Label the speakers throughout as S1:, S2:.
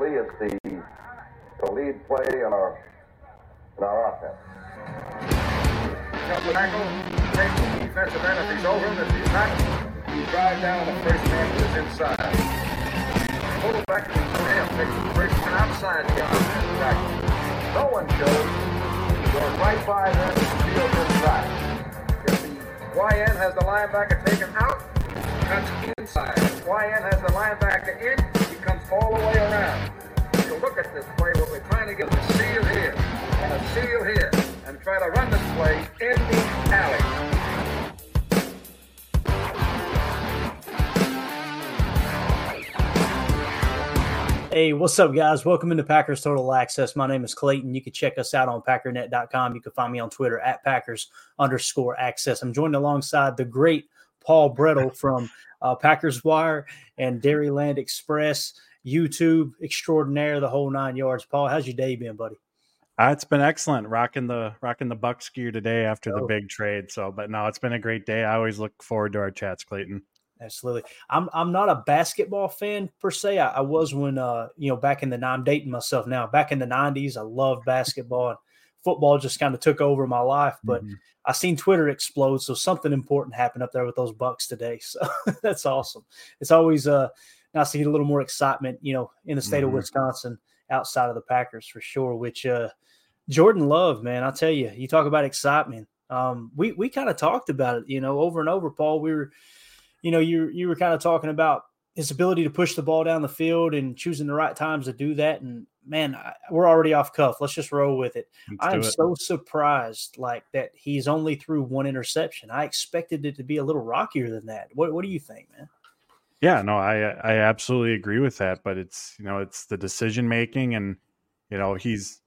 S1: Actually, it's the, the lead play in our in our offense.
S2: Tackle, take the defensive end if he's over him. If he's not, you drive down the first man who is inside. Full back to the him, takes the first man outside the offensive tackle. No one shows. Goes right by them and steals inside. If the YN has the linebacker taken out, cuts inside. If YN has the linebacker in, all the way around. You look at this play, we're trying to get a seal here and a seal here and try to run this play in the alley.
S3: Hey, what's up, guys? Welcome into Packers Total Access. My name is Clayton. You can check us out on packernet.com. You can find me on Twitter at Packers underscore access. I'm joined alongside the great Paul Bretl from uh, Packers Wire and Dairyland Express, YouTube extraordinaire, the whole nine yards. Paul, how's your day been, buddy?
S4: Uh, it's been excellent rocking the rocking the Bucks gear today after the
S3: Oh.
S4: big trade. So, but no, it's been a great day. I always look forward to our chats, Clayton.
S3: Absolutely. I'm I'm not a basketball fan per se. I, I was when uh you know back in the I'm dating myself now. Back in the '90s, I loved basketball and football just kind of took over my life. But
S4: Mhm.
S3: I seen Twitter explode, so something important happened up there with those Bucks today. So that's awesome. It's always uh to get a little more excitement, you know, in the state of
S4: Mhm.
S3: Wisconsin outside of the Packers for sure. Which uh Jordan Love, man, I tell you, you talk about excitement. Um, we we kind of talked about it, you know, over and over, Paul. We were you know, you you were kind of talking about his ability to push the ball down the field and choosing the right times to do that. And man, I, we're already off cuff. Let's just roll with it.
S4: Let's
S3: I
S4: it.
S3: so surprised, like that he's only threw one interception. I expected it to be a little rockier than that. What What do you think, man?
S4: Yeah, no, I uh, I absolutely agree with that. But it's you know it's the decision making, and you know he's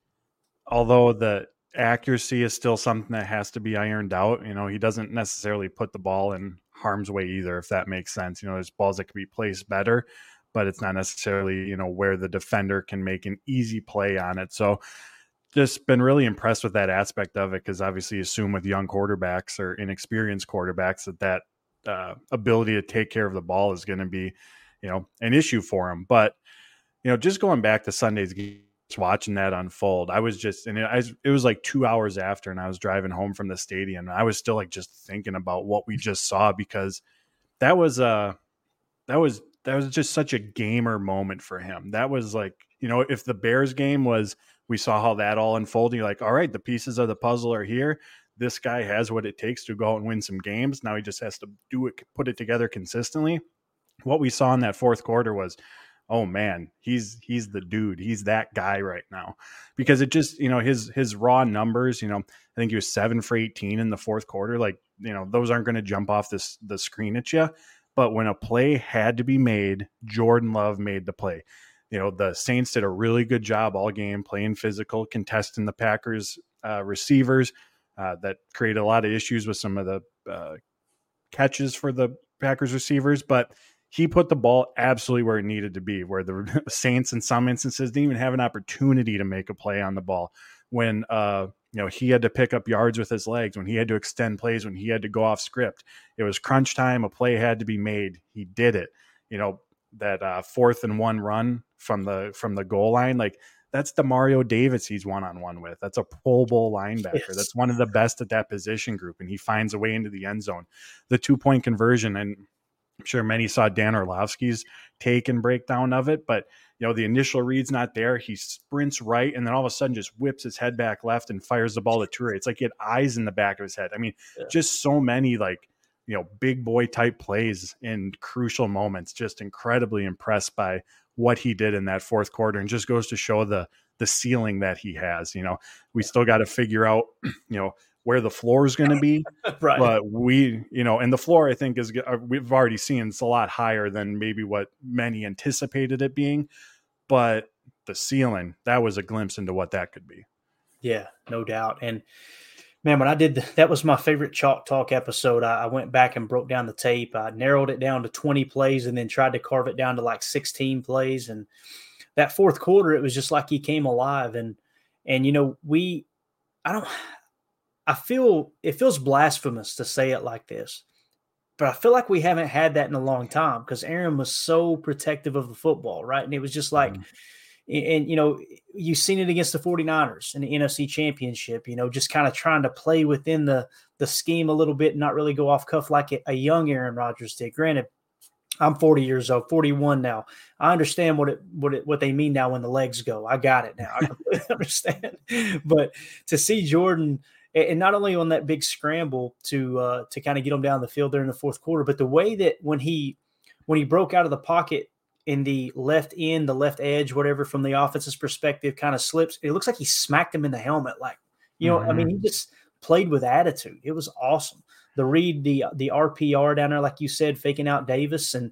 S4: although the accuracy is still something that has to be ironed out. You know he doesn't necessarily put the ball in harm's way either, if that makes sense. You know there's balls that can be placed better, but it's not necessarily you know where the defender can make an easy play on it. So just been really impressed with that aspect of it because obviously assume with young quarterbacks or inexperienced quarterbacks that that uh, ability to take care of the ball is going to be you know an issue for him but you know just going back to sunday's game watching that unfold i was just and it, I, was- it was like two hours after and i was driving home from the stadium and i was still like just thinking about what we just saw because that was uh that was that was just such a gamer moment for him. That was like you know if the bears game was we saw how that all unfolded you're like all right the pieces of the puzzle are here this guy has what it takes to go out and win some games. Now he just has to do it put it together consistently. What we saw in that fourth quarter was oh man he's he's the dude. He's that guy right now. Because it just you know his his raw numbers you know i think he was 7 for 18 in the fourth quarter like you know those aren't going to jump off this the screen at you but when a play had to be made jordan love made the play. You know the saints did a really good job all game playing physical contesting the packers uh, receivers uh, that created a lot of issues with some of the uh, catches for the packers receivers but he put the ball absolutely where it needed to be, where the Saints in some instances didn't even have an opportunity to make a play on the ball. When uh, you know he had to pick up yards with his legs, when he had to extend plays, when he had to go off script, it was crunch time. A play had to be made. He did it. You know that uh, fourth and one run from the from the goal line, like that's Demario Davis he's one on one with. That's a Pro Bowl linebacker.
S3: Yes.
S4: That's one of the best at that position group, and he finds a way into the end zone. The two point conversion, and I'm sure many saw Dan Orlovsky's take and breakdown of it, but you know the initial read's not there. He sprints right, and then all of a sudden just whips his head back left and fires the ball to Toure. It's like he had eyes in the back of his head. I mean,
S3: Yeah.
S4: just so many like you know big boy type plays in crucial moments. Just incredibly impressed by what he did in that fourth quarter, and just goes to show the the ceiling that he has. You know, we still got to figure out you know where the floor is going to be
S3: right.
S4: but we you know and the floor i think is uh, we've already seen it's a lot higher than maybe what many anticipated it being but the ceiling that was a glimpse into what that could be
S3: Yeah, no doubt. And man, when I did the, that was my favorite chalk talk episode. I, I went back and broke down the tape. I narrowed it down to 20 plays and then tried to carve it down to like 16 plays. And that fourth quarter, it was just like he came alive. And and you know, we I don't I feel it feels blasphemous to say it like this, but I feel like we haven't had that in a long time because Aaron was so protective of the football, right? And it was just like mm-hmm. And, and, you know you've seen it against the 49ers in the NFC championship you know just kind of trying to play within the the scheme a little bit and not really go off cuff like a, young Aaron Rodgers did. Granted I'm 40 years old 41 now. I understand what it what it what they mean now when the legs go. I got it now. I completely understand. But to see Jordan and and not only on that big scramble to uh, to kind of get him down the field there in the fourth quarter, but the way that when he when he broke out of the pocket in the left end, the left edge, whatever, from the offense's perspective, kind of slips. It looks like he smacked him in the helmet. Like, you know, I mean, he mm-hmm. just played with attitude. It was awesome. The read, the the RPO down there, like you said, faking out Davis and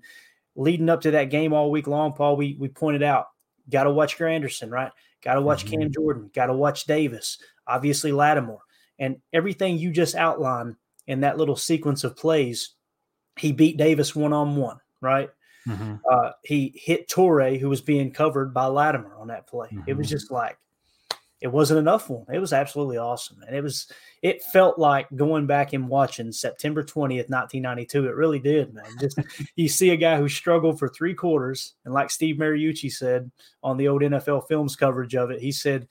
S3: leading up to that game all week long, Paul, we we pointed out, got to watch Granderson, right? Got to watch Cam mm-hmm. Jordan, got to watch Davis, obviously Lattimore. And everything you just outlined in that little sequence of plays, he beat Davis one on one, right? Uh, he hit Toure, who was being covered by Lattimore on that play. It was just like it wasn't enough for him. It was absolutely awesome, and it was. It felt like going back and watching September twentieth, nineteen ninety two. It really did, man. Just you see a guy who struggled for three quarters, and like Steve Mariucci said on the old NFL Films coverage of it, he said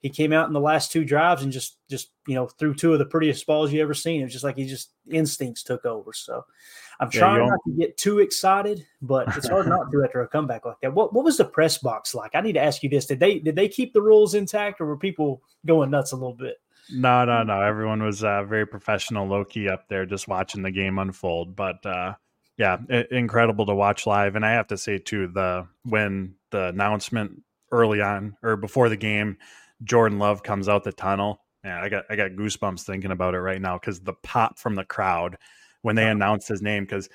S3: he came out in the last two drives and just just you know threw two of the prettiest balls you ever seen. It was just like he just instincts took over. So I'm
S4: Yeah,
S3: trying not to get too excited, but it's hard not to after a comeback like that. What what was the press box like? I need to ask you this: Did they did they keep the rules intact, or were people going nuts a little bit?
S4: no no no everyone was uh, very professional low key up there just watching the game unfold but uh yeah i- incredible to watch live and i have to say too the when the announcement early on or before the game jordan love comes out the tunnel yeah i got i got goosebumps thinking about it right now because the pop from the crowd when they announced his name because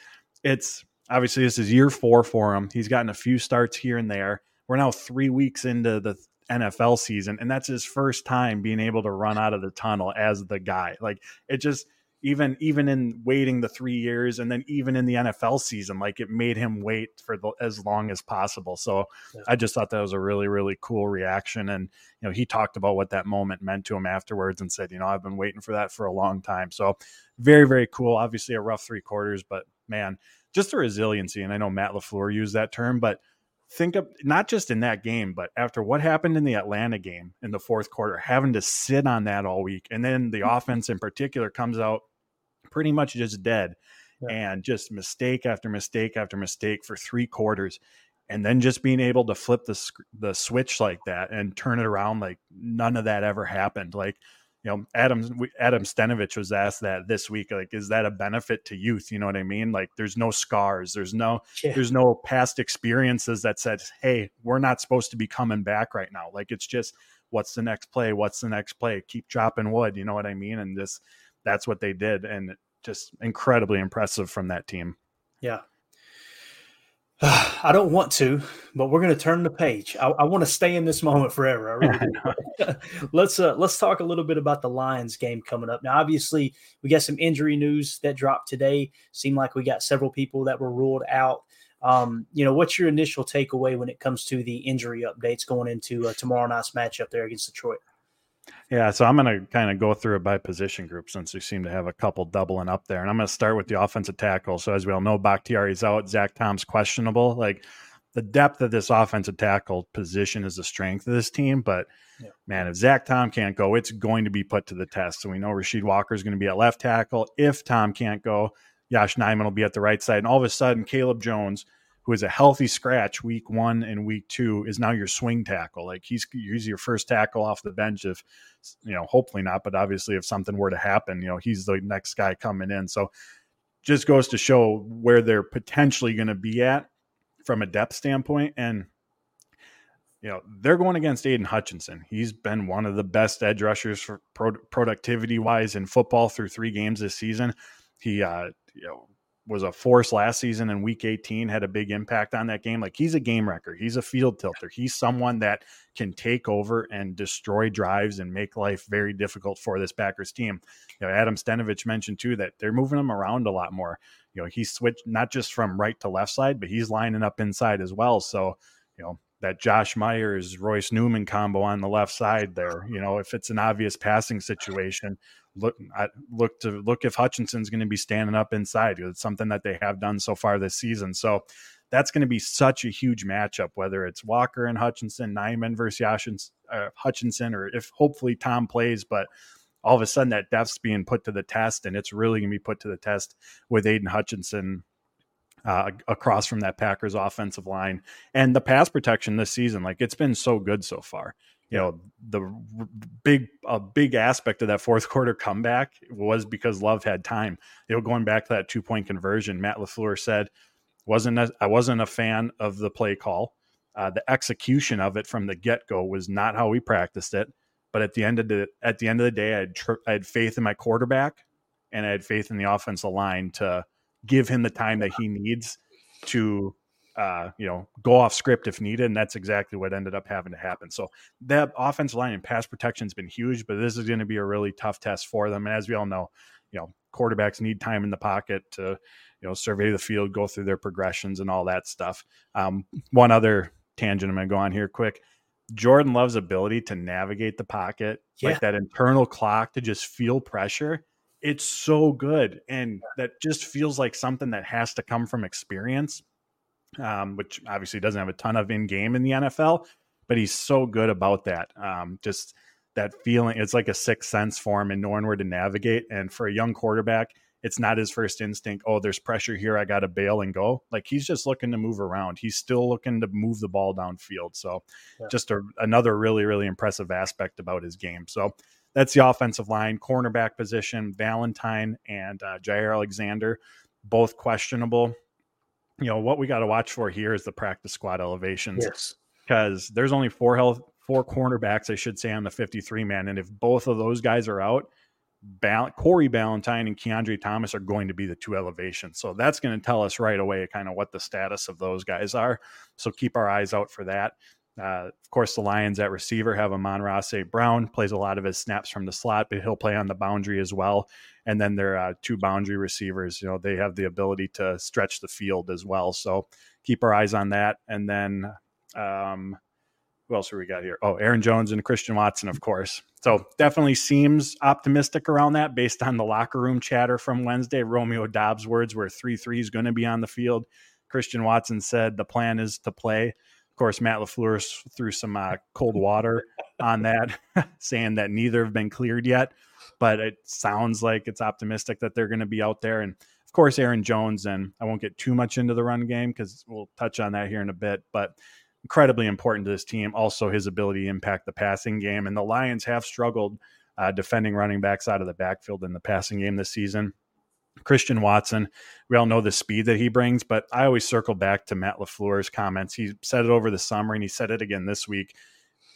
S4: it's obviously this is year four for him. He's gotten a few starts here and there. We're now three weeks into the NFL season, and that's his first time being able to run out of the tunnel as the guy. Like it just even even in waiting the three years, and then even in the NFL season, like it made him wait for the, as long as possible. So I just thought that was a really really cool reaction, and you know he talked about what that moment meant to him afterwards, and said, you know, I've been waiting for that for a long time. So very very cool. Obviously a rough three quarters, but man, just the resiliency. And I know Matt LaFleur used that term, but think of not just in that game, but after what happened in the Atlanta game in the fourth quarter, having to sit on that all week, and then the mm-hmm. offense in particular comes out pretty much just dead, and just mistake after mistake after mistake for three quarters, and then just being able to flip the the switch like that and turn it around like none of that ever happened. Like you know, Adam Adam Stenavich was asked that this week. Like, is that a benefit to youth? You know what I mean? Like, there's no scars, there's no
S3: Yeah.
S4: there's no past experiences that said, hey, we're not supposed to be coming back right now. Like, it's just what's the next play? What's the next play? Keep dropping wood. You know what I mean? And this that's what they did, and just incredibly impressive from that team.
S3: Yeah. I don't want to, but we're going to turn the page. I, I want to stay in this moment forever. Really let's uh, let's talk a little bit about the Lions game coming up. Now, obviously, we got some injury news that dropped today. Seemed like we got several people that were ruled out. Um, you know, what's your initial takeaway when it comes to the injury updates going into uh, tomorrow night's matchup there against Detroit?
S4: Yeah, so I'm going to kind of go through it by position group since we seem to have a couple doubling up there. And I'm going to start with the offensive tackle. So, as we all know, Bakhtiari's out. Zach Tom's questionable. Like, the depth of this offensive tackle position is the strength of this team. But yeah. man, if Zach Tom can't go, it's going to be put to the test. So we know Rasheed Walker is going to be at left tackle. If Tom can't go, Yosh Nijman will be at the right side. And all of a sudden, Caleb Jones, who is a healthy scratch week one and week two, is now your swing tackle. Like he's he's your first tackle off the bench. If you know, hopefully not, but obviously if something were to happen, you know, he's the next guy coming in. So just goes to show where they're potentially going to be at from a depth standpoint. And you know they're going against Aidan Hutchinson. He's been one of the best edge rushers for pro- productivity wise in football through three games this season. He uh, you know was a force last season in week 18 had a big impact on that game. Like he's a game wrecker. He's a field tilter. He's someone that can take over and destroy drives and make life very difficult for this packers team. You know adam stenavich mentioned too that they're moving him around a lot more. You know he's switched not just from right to left side but he's lining up inside as well. So you know that Josh Myers Royce Newman combo on the left side there. You know, if it's an obvious passing situation, look I look to look if Hutchinson's going to be standing up inside. It's something that they have done so far this season. So that's going to be such a huge matchup, whether it's Walker and Hutchinson, Nijman versus uh, Hutchinson, or if hopefully Tom plays, but all of a sudden that depth's being put to the test, and it's really going to be put to the test with Aidan Hutchinson uh, across from that Packers offensive line and the pass protection this season. Like it's been so good so far. You know, the big a big aspect of that fourth quarter comeback was because Love had time. You know, going back to that two point conversion, Matt LaFleur said wasn't a, I wasn't a fan of the play call. Uh, the execution of it from the get go was not how we practiced it. But at the end of the at the end of the day, I had, tr- I had faith in my quarterback and I had faith in the offensive line to give him the time that he needs to uh, you know, go off script if needed. And that's exactly what ended up having to happen. So that offensive line and pass protection has been huge, but this is going to be a really tough test for them. And as we all know, you know, quarterbacks need time in the pocket to, you know, survey the field, go through their progressions and all that stuff. Um, one other tangent I'm going to go on here quick. Jordan Love's ability to navigate the pocket, yeah. like that internal clock to just feel pressure it's so good and that just feels like something that has to come from experience um, which obviously doesn't have a ton of in game in the nfl but he's so good about that um, just that feeling it's like a sixth sense for him and knowing where to navigate and for a young quarterback it's not his first instinct oh there's pressure here i gotta bail and go like he's just looking to move around he's still looking to move the ball downfield so yeah. just a, another really really impressive aspect about his game so that's the offensive line, cornerback position. Ballentine and uh, Jaire Alexander, both questionable. You know what we got to watch for here is the practice squad elevations.
S3: Yes,
S4: because there's only four health, four cornerbacks, I should say, on the 53 man, and if both of those guys are out, Bal- Corey Ballentine and Keandre Thomas are going to be the two elevations. So that's going to tell us right away kind of what the status of those guys are. So keep our eyes out for that. Uh, of course, the Lions at receiver have Amon-Ra St. Brown, plays a lot of his snaps from the slot, but he'll play on the boundary as well. And then their uh, two boundary receivers, you know, they have the ability to stretch the field as well. So keep our eyes on that. And then um, who else are we got here? Oh, Aaron Jones and Christian Watson, of course. So definitely seems optimistic around that based on the locker room chatter from Wednesday. Romeo Doubs' words were 3 3 is going to be on the field. Christian Watson said the plan is to play. Of course, Matt LaFleur threw some uh, cold water on that, saying that neither have been cleared yet. But it sounds like it's optimistic that they're going to be out there. And of course, Aaron Jones, and I won't get too much into the run game because we'll touch on that here in a bit. But incredibly important to this team. Also, his ability to impact the passing game. And the Lions have struggled uh, defending running backs out of the backfield in the passing game this season. Christian Watson, we all know the speed that he brings, but I always circle back to Matt LaFleur's comments. He said it over the summer and he said it again this week,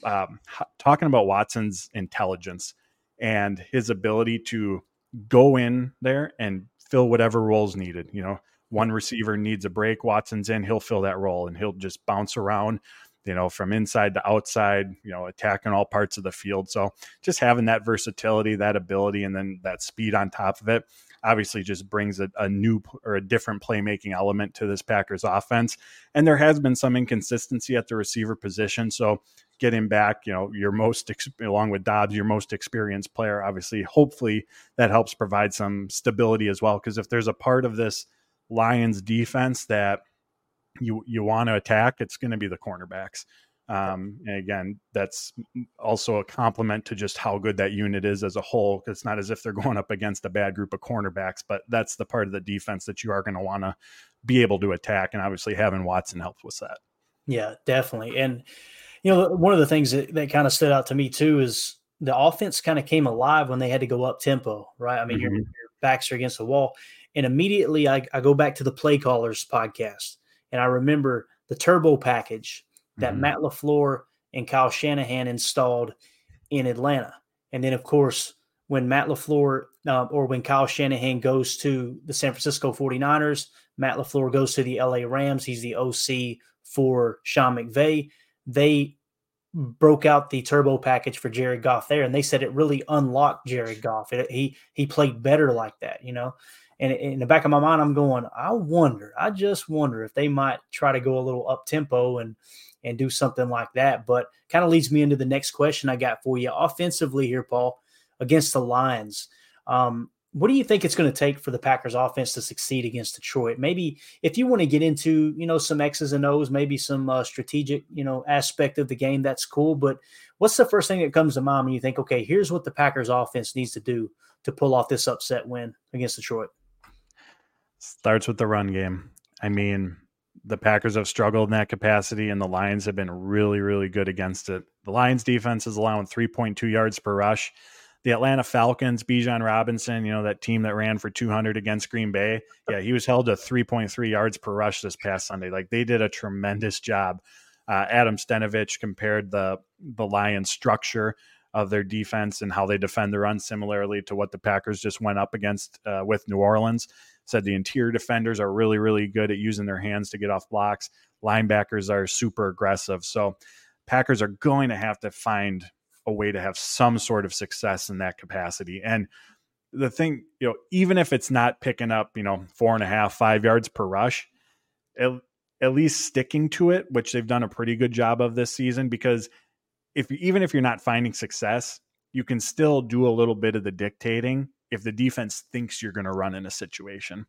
S4: um, talking about Watson's intelligence and his ability to go in there and fill whatever roles needed. You know, one receiver needs a break, Watson's in, he'll fill that role and he'll just bounce around you know, from inside to outside, you know, attacking all parts of the field. So just having that versatility, that ability, and then that speed on top of it, obviously just brings a, a, new or a different playmaking element to this Packers offense. And there has been some inconsistency at the receiver position. So getting back, you know, your most, along with Doubs, your most experienced player, obviously, hopefully that helps provide some stability as well. Because if there's a part of this Lions defense that you you want to attack, it's going to be the cornerbacks. Um, and again, that's also a compliment to just how good that unit is as a whole. It's not as if they're going up against a bad group of cornerbacks, but that's the part of the defense that you are going to want to be able to attack. And obviously, having Watson helps with that.
S3: Yeah, definitely. And you know, one of the things that, that kind of stood out to me too is the offense kind of came alive when they had to go up tempo, right? I mean, mm-hmm. your, your, backs are against the wall. And immediately I, I, go back to the Play Callers podcast and I remember the turbo package that mm-hmm. Matt LaFleur and Kyle Shanahan installed in Atlanta. And then, of course, when Matt LaFleur uh, or when Kyle Shanahan goes to the San Francisco 49ers, Matt LaFleur goes to the LA Rams. He's the OC for Sean McVay. They broke out the turbo package for Jared Goff there, and they said it really unlocked Jared Goff. It, he he played better like that, you know. And in the back of my mind, I'm going, I wonder, I just wonder if they might try to go a little up tempo and and do something like that. But kind of leads me into the next question I got for you offensively here, Paul, against the Lions. Um, what do you think it's going to take for the Packers offense to succeed against Detroit? Maybe if you want to get into, you know, some X's and O's, maybe some uh, strategic, you know, aspect of the game, that's cool. But what's the first thing that comes to mind when you think, okay, here's what the Packers offense needs to do to pull off this upset win against Detroit?
S4: Starts with the run game. I mean, the Packers have struggled in that capacity, and the Lions have been really, really good against it. The Lions defense is allowing 3.2 yards per rush the Atlanta Falcons, Bijan Robinson, you know, that team that ran for 200 against Green Bay. Yeah, he was held to 3.3 yards per rush this past Sunday. Like they did a tremendous job. Uh, Adam Stenavich compared the the Lions structure of their defense and how they defend the run similarly to what the Packers just went up against uh, with New Orleans. Said the interior defenders are really, really good at using their hands to get off blocks. Linebackers are super aggressive. So Packers are going to have to find a way to have some sort of success in that capacity. And the thing, you know, even if it's not picking up, you know, four and a half, five yards per rush, at, at least sticking to it, which they've done a pretty good job of this season. Because if even if you're not finding success, you can still do a little bit of the dictating if the defense thinks you're going to run in a situation.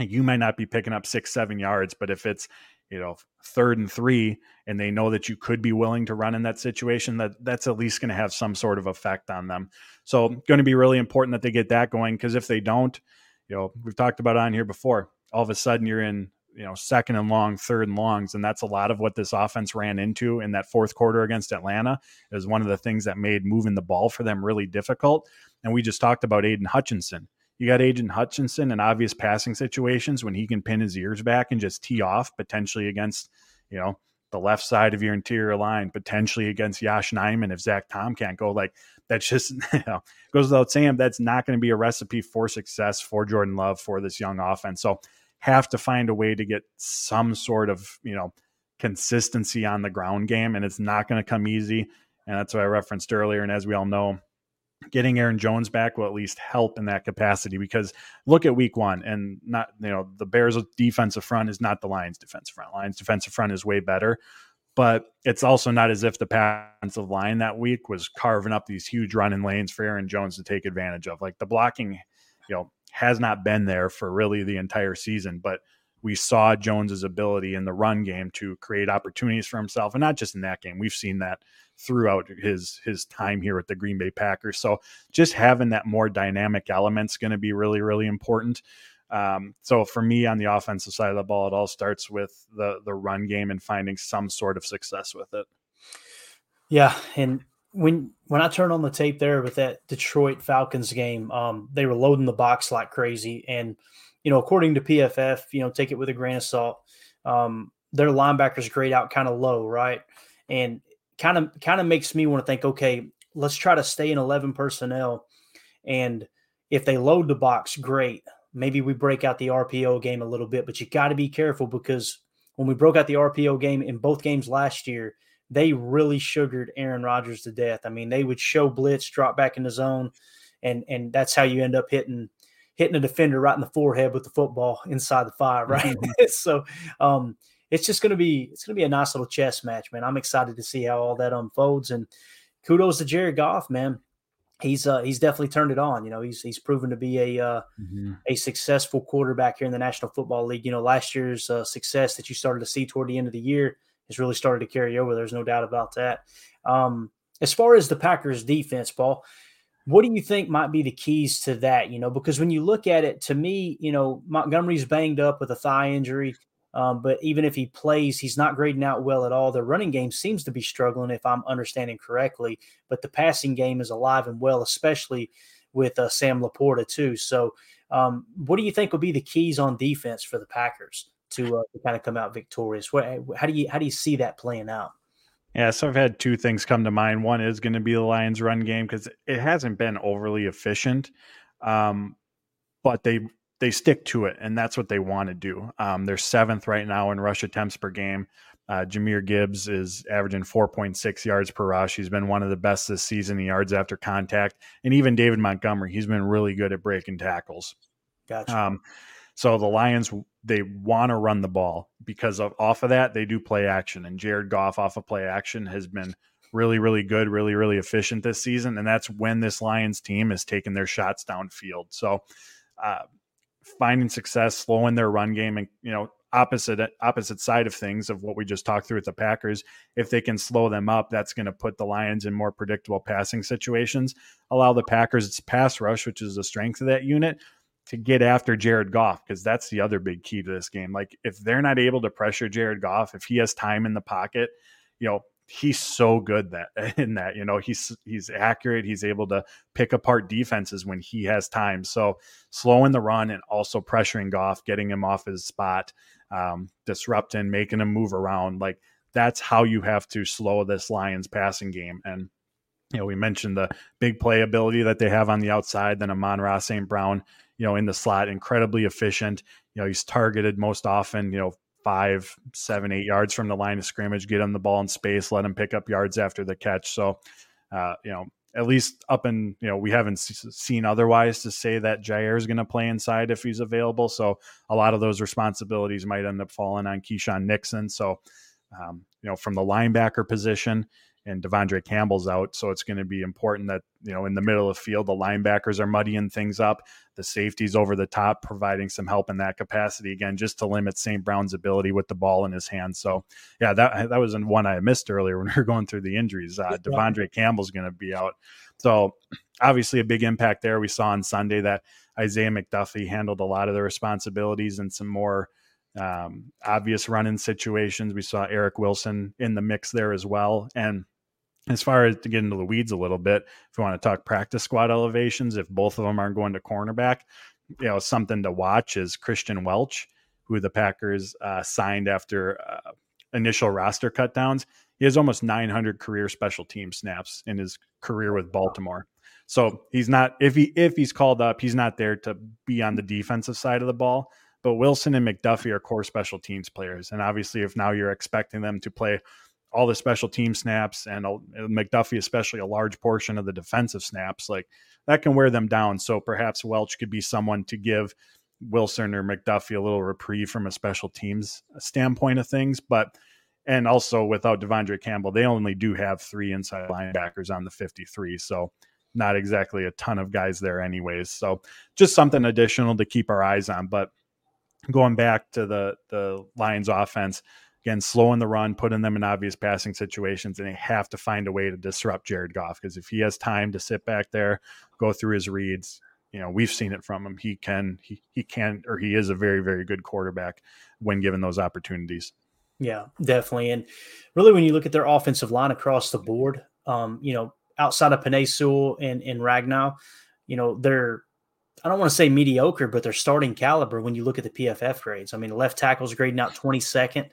S4: You might not be picking up six, seven yards, but if it's you know third and three and they know that you could be willing to run in that situation that that's at least going to have some sort of effect on them so going to be really important that they get that going because if they don't you know we've talked about on here before all of a sudden you're in you know second and long third and longs and that's a lot of what this offense ran into in that fourth quarter against atlanta was one of the things that made moving the ball for them really difficult and we just talked about Aidan Hutchinson you got Aidan Hutchinson in obvious passing situations when he can pin his ears back and just tee off potentially against, you know, the left side of your interior line, potentially against Yosh Nijman if Zach Tom can't go. Like that's just you know, goes without saying that's not going to be a recipe for success for Jordan Love for this young offense. So have to find a way to get some sort of, you know, consistency on the ground game. And it's not going to come easy. And that's what I referenced earlier. And as we all know, getting Aaron Jones back will at least help in that capacity because look at week one and not, you know, the Bears defensive front is not the Lions defensive front. Lions defensive front is way better, but it's also not as if the defensive line that week was carving up these huge running lanes for Aaron Jones to take advantage of. Like the blocking, you know, has not been there for really the entire season, but we saw Jones's ability in the run game to create opportunities for himself, and not just in that game. We've seen that throughout his his time here with the Green Bay Packers. So just having that more dynamic element is going to be really really important. Um, so for me on the offensive side of the ball, it all starts with the the run game and finding some sort of success with it.
S3: Yeah, and when when I turned on the tape there with that Detroit Falcons game, um, they were loading the box like crazy, and you know, according to PFF, you know, take it with a grain of salt. Um, their linebackers grade out kind of low, right? And kind of kind of makes me want to think, okay, let's try to stay in 11 personnel. And if they load the box, great. Maybe we break out the RPO game a little bit, but you got to be careful because when we broke out the RPO game in both games last year, they really sugared Aaron Rodgers to death. I mean, they would show blitz, drop back in the zone, and and that's how you end up hitting hitting a defender right in the forehead with the football inside the five, right? Mm-hmm. so um, it's just gonna be it's gonna be a nice little chess match, man. I'm excited to see how all that unfolds. And kudos to Jared Goff, man. he's uh, he's definitely turned it on. You know, he's he's proven to be a uh,
S4: mm-hmm.
S3: a successful quarterback here in the National Football League. You know, last year's uh, success that you started to see toward the end of the year has really started to carry over. There's no doubt about that. Um, as far as the Packers defense, Paul, what do you think might be the keys to that? You know, because when you look at it, to me, you know, Montgomery's banged up with a thigh injury. Um, but even if he plays, he's not grading out well at all. The running game seems to be struggling, if I'm understanding correctly. But the passing game is alive and well, especially with uh, Sam LaPorta too. So, um, what do you think will be the keys on defense for the Packers to, uh, to kind of come out victorious? What, how do you how do you see that playing out?
S4: Yeah, so I've had two things come to mind. One is going to be the Lions' run game because it hasn't been overly efficient, um, but they they stick to it, and that's what they want to do. Um, they're seventh right now in rush attempts per game. Uh, Jahmyr Gibbs is averaging 4.6 yards per rush. He's been one of the best this season in yards after contact, and even David Montgomery, he's been really good at breaking tackles.
S3: Gotcha.
S4: Um, so the Lions they want to run the ball because of off of that they do play action, and Jared Goff off of play action has been really really good, really really efficient this season, and that's when this Lions team has taken their shots downfield. So. Uh, finding success, slowing their run game, and you know opposite opposite side of things of what we just talked through with the Packers. If they can slow them up, that's going to put the Lions in more predictable passing situations. Allow the Packers its pass rush, which is the strength of that unit, to get after Jared Goff because that's the other big key to this game. Like if they're not able to pressure Jared Goff, if he has time in the pocket, you know he's so good that in that you know he's he's accurate he's able to pick apart defenses when he has time so slowing the run and also pressuring Goff getting him off his spot um, disrupting making him move around like that's how you have to slow this Lions passing game and you know we mentioned the big playability that they have on the outside then Amon-Ra St. Brown you know in the slot incredibly efficient you know he's targeted most often you know five, seven, eight yards from the line of scrimmage, get him the ball in space, let him pick up yards after the catch. So, uh, you know, at least up in, you know, we haven't seen otherwise to say that Jaire is going to play inside if he's available. So a lot of those responsibilities might end up falling on Keisean Nixon. So, um, you know, from the linebacker position, and De'Vondre Campbell's out. So it's going to be important that, you know, in the middle of the field, the linebackers are muddying things up, the safeties over the top, providing some help in that capacity again, just to limit St. Brown's ability with the ball in his hand. So, yeah, that that was one I missed earlier when we were going through the injuries. Uh, De'Vondre Campbell's going to be out. So obviously a big impact there. We saw on Sunday that Isaiah McDuffie handled a lot of the responsibilities and some more um, obvious run-in situations. We saw Eric Wilson in the mix there as well, and as far as to get into the weeds a little bit, if you want to talk practice squad elevations, if both of them aren't going to cornerback, you know, something to watch is Christian Welch, who the Packers uh, signed after uh, initial roster cutdowns. He has almost 900 career special team snaps in his career with Baltimore. So he's not if he if he's called up, he's not there to be on the defensive side of the ball. But Wilson and McDuffie are core special teams players, and obviously, if now you're expecting them to play all the special team snaps and McDuffie, especially a large portion of the defensive snaps, like that can wear them down. So perhaps Welch could be someone to give Wilson or McDuffie a little reprieve from a special teams standpoint of things. But and also without De'Vondre Campbell, they only do have three inside linebackers on the 53. So not exactly a ton of guys there, anyways. So just something additional to keep our eyes on. But going back to the the Lions offense, again, slowing the run, putting them in obvious passing situations, and they have to find a way to disrupt Jared Goff because if he has time to sit back there, go through his reads, you know, we've seen it from him. He can, he, he can, or he is a very, very good quarterback when given those opportunities.
S3: Yeah, definitely. And really, when you look at their offensive line across the board, um, you know, outside of Penei Sewell and, and Ragnow, you know, they're I don't want to say mediocre, but they're starting caliber when you look at the PFF grades. I mean, left tackle's grading out 22nd.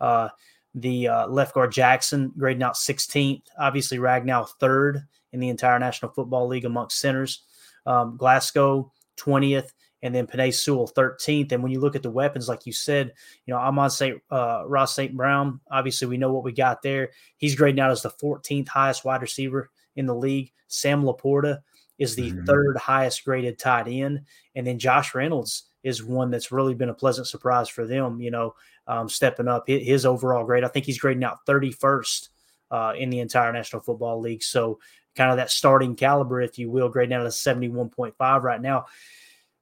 S3: Uh, the uh, left guard Jackson grading out 16th. Obviously, Ragnow third in the entire National Football League amongst centers. Um, Glasgow 20th, and then Penei Sewell 13th. And when you look at the weapons, like you said, you know, Amon St. Uh, Ross St. Brown, obviously we know what we got there. He's grading out as the 14th highest wide receiver in the league. Sam LaPorta is the mm-hmm. third highest graded tight end. And then Josh Reynolds is one that's really been a pleasant surprise for them, you know, um, stepping up his, his, overall grade. I think he's grading out 31st uh, in the entire National Football League. So kind of that starting caliber, if you will, grading out of 71.5 right now.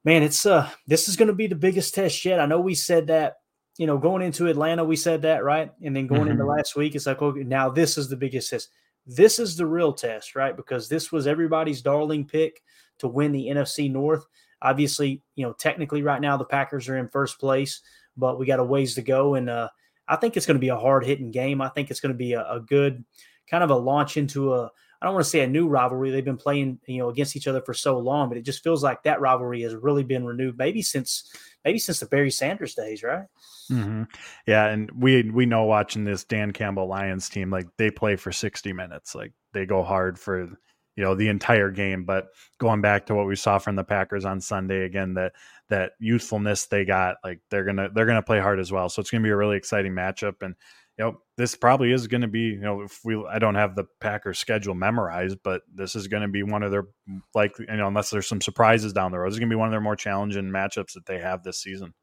S3: Man, it's uh this is going to be the biggest test yet. I know we said that, you know, going into Atlanta, we said that, right? And then going mm-hmm. into last week, it's like, okay, now this is the biggest test. This is the real test, right? Because this was everybody's darling pick to win the NFC North. Obviously, you know, technically right now the Packers are in first place, but we got a ways to go. And uh I think it's going to be a hard hitting game. I think it's going to be a, a good kind of a launch into a I don't want to say a new rivalry. They've been playing, you know, against each other for so long, but it just feels like that rivalry has really been renewed, maybe since maybe since the Barry Sanders days, right?
S4: Mm-hmm. Yeah, and we we know watching this Dan Campbell Lions team, like they play for sixty minutes, like they go hard for you know the entire game. But going back to what we saw from the Packers on Sunday, again that that youthfulness they got, like they're gonna they're gonna play hard as well. So it's gonna be a really exciting matchup and you know, this probably is to be, you know, if we, I don't have the Packers schedule memorized, but this is to be one of their, like, you know, unless there's some surprises down the road, it's to be one of their more challenging matchups that they have this season.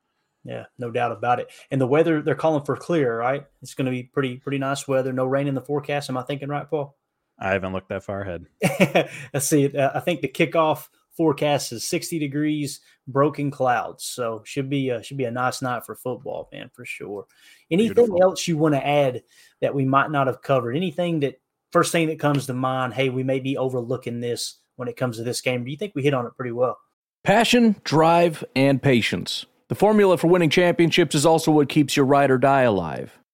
S3: Yeah, no doubt about it. And the weather, they're calling for clear, right? It's going to be pretty, pretty nice weather. No rain in the forecast. Am I thinking right, Paul?
S4: I haven't looked that far ahead.
S3: Let's see. Uh, I think the kickoff forecast is 60 degrees, broken clouds. So should be a, should be a nice night for football, man, for sure. Anything Beautiful. else you want to add that we might not have covered? Anything that first thing that comes to mind? Hey, we may be overlooking this when it comes to this game. Do you think we hit on it pretty well?
S5: Passion, drive, and patience. The formula for winning championships is also what keeps your ride or die alive.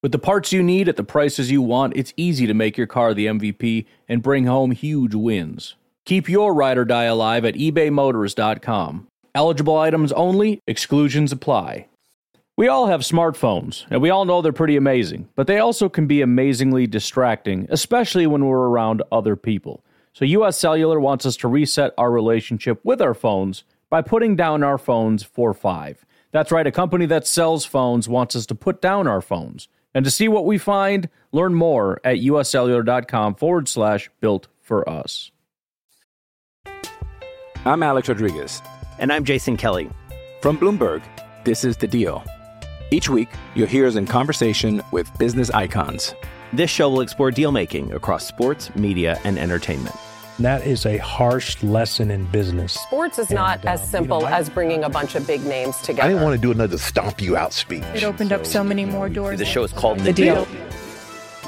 S5: With the parts you need at the prices you want, it's easy to make your car the MVP and bring home huge wins. Keep your ride or die alive at ebaymotors.com. Eligible items only, exclusions apply. We all have smartphones, and we all know they're pretty amazing, but they also can be amazingly distracting, especially when we're around other people. So, US Cellular wants us to reset our relationship with our phones by putting down our phones for five. That's right, a company that sells phones wants us to put down our phones. And to see what we find, learn more at uscellular.com forward slash built for us.
S6: I'm Alex Rodriguez.
S7: And I'm Jason Kelly.
S6: From Bloomberg, this is The Deal. Each week, you'll hear us in conversation with business icons.
S7: This show will explore deal making across sports, media, and entertainment.
S8: That is a harsh lesson in business.
S9: Sports is and, not as simple you know, as bringing a bunch of big names together.
S10: I didn't want to do another stomp you out speech.
S11: It opened so, up so many more doors.
S7: The show is called The, the deal. deal.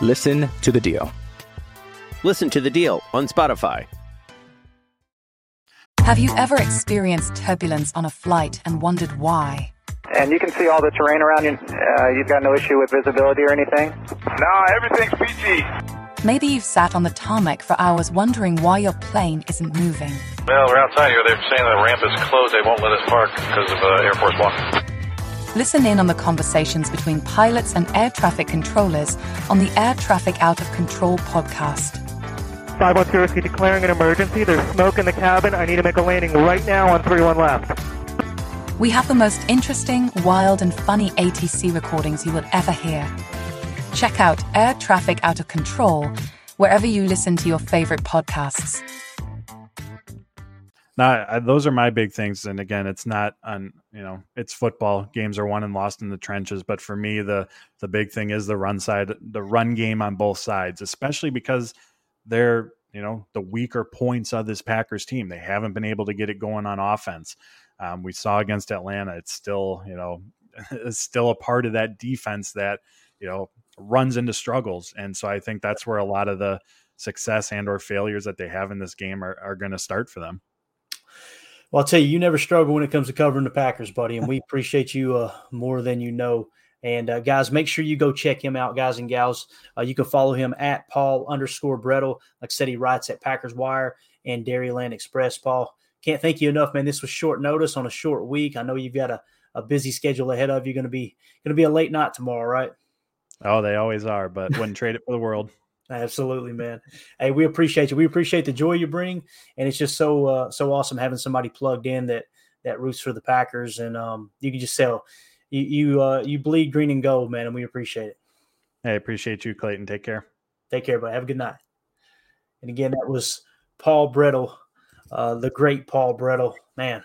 S6: Listen to the deal.
S7: Listen to the deal on Spotify.
S12: Have you ever experienced turbulence on a flight and wondered why?
S13: And you can see all the terrain around you. Uh, you've got no issue with visibility or anything?
S2: No, everything's peachy.
S12: Maybe you've sat on the tarmac for hours wondering why your plane isn't moving.
S2: Well, we're outside here. They're saying the ramp is closed. They won't let us park because of uh, Air Force One.
S12: Listen in on the conversations between pilots and air traffic controllers on the Air Traffic Out of Control podcast.
S13: 510 Whiskey declaring an emergency. There's smoke in the cabin. I need to make a landing right now on 31 left.
S12: We have the most interesting, wild, and funny ATC recordings you will ever hear. Check out Air Traffic Out of Control wherever you listen to your favorite podcasts.
S4: Now, those are my big things. And again, it's not on, you know, it's football. Games are won and lost in the trenches. But for me, the the big thing is the run side, the run game on both sides, especially because – they're you know the weaker points of this Packers team. They haven't been able to get it going on offense. Um, we saw against Atlanta. It's still you know it's still a part of that defense that you know runs into struggles, and so I think that's where a lot of the success and or failures that they have in this game are, are going to start for them.
S3: Well, I'll tell you, you never struggle when it comes to covering the Packers, buddy, and we appreciate you uh, more than you know. And uh, guys, make sure you go check him out, guys and gals. Uh, you can follow him at Paul underscore Bretl. Like I said, he writes at Packers Wire and Dairyland Express. Paul, can't thank you enough, man. This was short notice on a short week. I know you've got a, a busy schedule ahead of you. Going to be going to be a late night tomorrow, right?
S4: Oh, they always are, but wouldn't trade it for the world.
S3: Absolutely, man. Hey, we appreciate you. We appreciate the joy you bring, and it's just so uh, so awesome having somebody plugged in that that roots for the Packers, and um, you can just tell you you uh, you bleed green and gold, man, and we appreciate it.
S4: Hey, appreciate you, Clayton. Take care.
S3: Take care, buddy. Have a good night. And again, that was Paul Bretl, uh, the great Paul Bretl. Man,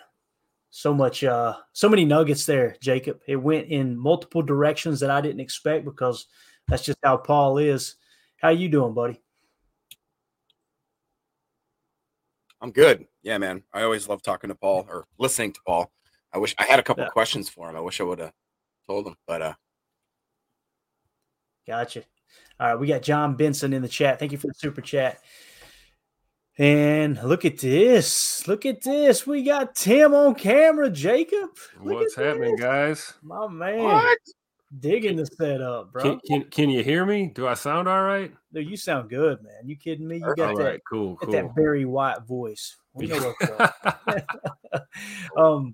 S3: so much, uh, so many nuggets there, Jacob. It went in multiple directions that I didn't expect because that's just how Paul is. How you doing, buddy?
S14: I'm good. Yeah, man. I always love talking to Paul or listening to Paul. I wish I had a couple yeah. questions for him. I wish I would have told him, but uh
S3: Gotcha. All right, we got John Benson in the chat. Thank you for the super chat. And look at this. Look at this. We got Tim on camera, Jacob.
S15: Look What's happening, guys?
S3: My man. What? Digging the setup, bro.
S15: Can, can, can, you hear me? Do I sound all right?
S3: No, you sound good, man. You kidding me? You got
S15: all
S3: that,
S15: right, cool, cool.
S3: that very white voice. We know what's um,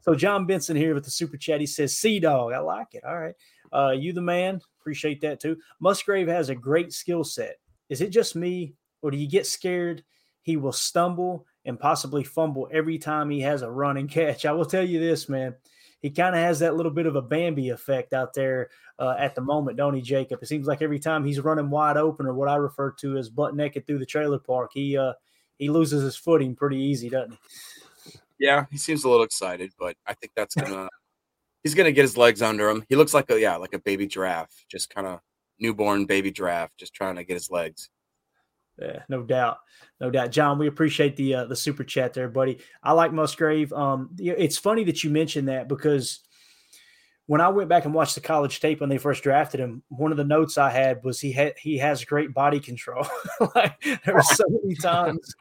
S3: so John Benson here with the super chat. He says, "Sea dog, I like it. All right, uh, you the man. Appreciate that too. Musgrave has a great skill set. Is it just me, or do you get scared he will stumble and possibly fumble every time he has a run and catch? I will tell you this, man. He kind of has that little bit of a Bambi effect out there uh, at the moment, don't he, Jacob? It seems like every time he's running wide open, or what I refer to as butt naked through the trailer park, he uh, he loses his footing pretty easy, doesn't he?
S14: Yeah, he seems a little excited, but I think that's gonna he's gonna get his legs under him. He looks like a yeah, like a baby giraffe, just kind of newborn baby giraffe, just trying to get his legs.
S3: Yeah, no doubt, no doubt, John. We appreciate the uh, the super chat there, buddy. I like Musgrave. Um, it's funny that you mentioned that because when I went back and watched the college tape when they first drafted him, one of the notes I had was he had he has great body control. like there were so many times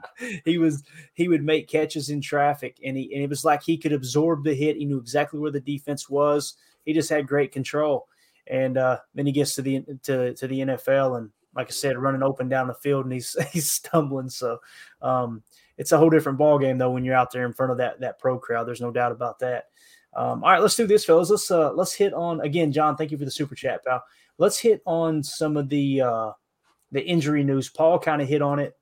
S3: he was he would make catches in traffic, and he and it was like he could absorb the hit. He knew exactly where the defense was. He just had great control. And uh, then he gets to the to to the NFL, and like I said, running open down the field, and he's he's stumbling. So um, it's a whole different ball game though when you're out there in front of that that pro crowd. There's no doubt about that. Um, all right, let's do this, fellas. Let's uh, let's hit on again, John. Thank you for the super chat, pal. Let's hit on some of the uh, the injury news. Paul kind of hit on it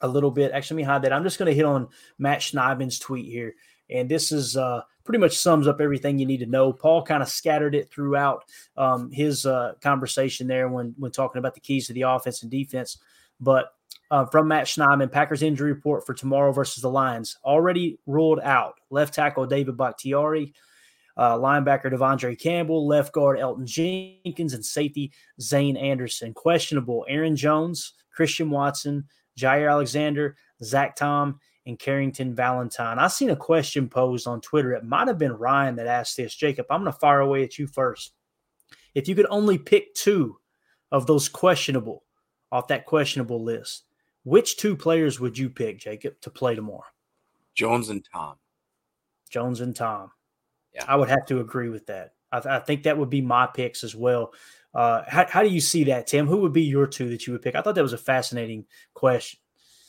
S3: a little bit. Actually, let me hide that. I'm just going to hit on Matt Schneidman's tweet here, and this is uh, pretty much sums up everything you need to know. Paul kind of scattered it throughout um, his uh, conversation there when when talking about the keys to the offense and defense, but uh, from Matt Schneidman, Packers injury report for tomorrow versus the Lions. Already ruled out left tackle David Bakhtiari, uh, linebacker De'Vondre Campbell, left guard Elgton Jenkins, and safety Zayne Anderson. Questionable Aaron Jones, Christian Watson, Jaire Alexander, Zach Tom, and Carrington Valentine. I seen a question posed on Twitter. It might have been Ryan that asked this. Jacob, I'm going to fire away at you first. If you could only pick two of those questionable off that questionable list, which two players would you pick, Jacob, to play tomorrow?
S14: Jones and Tom.
S3: Jones and Tom.
S14: Yeah,
S3: I would have to agree with that. I, th- I think that would be my picks as well. Uh, how, how do you see that, Tim? Who would be your two that you would pick? I thought that was a fascinating question.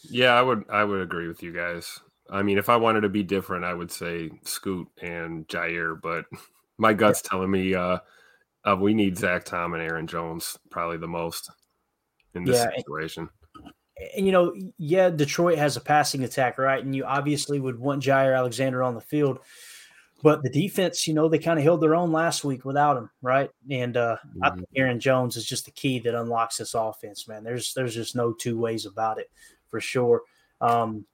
S15: Yeah, I would. I would agree with you guys. I mean, if I wanted to be different, I would say Scoot and Jaire, but my gut's yeah. telling me uh, uh, we need Zach Tom and Aaron Jones probably the most in this yeah, situation
S3: and you know, yeah, Detroit has a passing attack, right? And you obviously would want Jaire Alexander on the field. But the defense, you know, they kind of held their own last week without him, right? And uh, mm-hmm. I think Aaron Jones is just the key that unlocks this offense, man. There's there's just no two ways about it for sure. Um,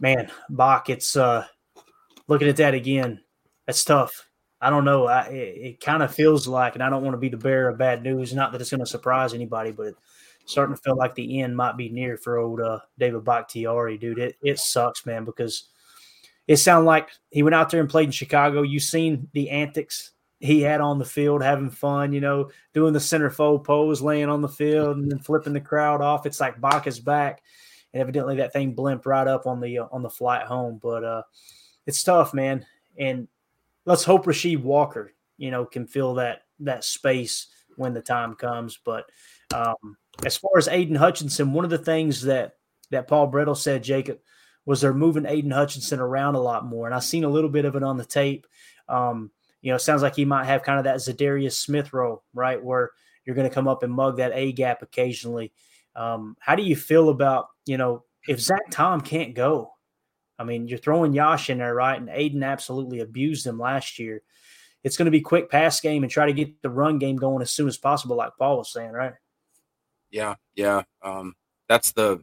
S3: man, Bach, it's uh, looking at that again. That's tough. I don't know. I, it, it kind of feels like, and I don't want to be the bearer of bad news. Not that it's going to surprise anybody, but it, starting to feel like the end might be near for old uh, David Bakhtiari, dude. It it sucks, man, because it sounded like he went out there and played in Chicago. You seen the antics he had on the field, having fun, you know, doing the centerfold pose, laying on the field, and then flipping the crowd off. It's like Bach is back, and evidently that thing blimped right up on the uh, on the flight home. But uh, it's tough, man. And let's hope Rasheed Walker, you know, can fill that that space when the time comes. But um, as far as Aidan Hutchinson, one of the things that that Paul Bretl said, Jacob, was they're moving Aidan Hutchinson around a lot more, and I've seen a little bit of it on the tape. Um, you know, sounds like he might have kind of that Za'Darius Smith role, right, where you're going to come up and mug that A gap occasionally. Um, how do you feel about you know if Zach Tom can't go? I mean, you're throwing Yash in there, right? And Aidan absolutely abused him last year. It's going to be quick pass game and try to get the run game going as soon as possible, like Paul was saying, right?
S14: Yeah, yeah. Um, that's the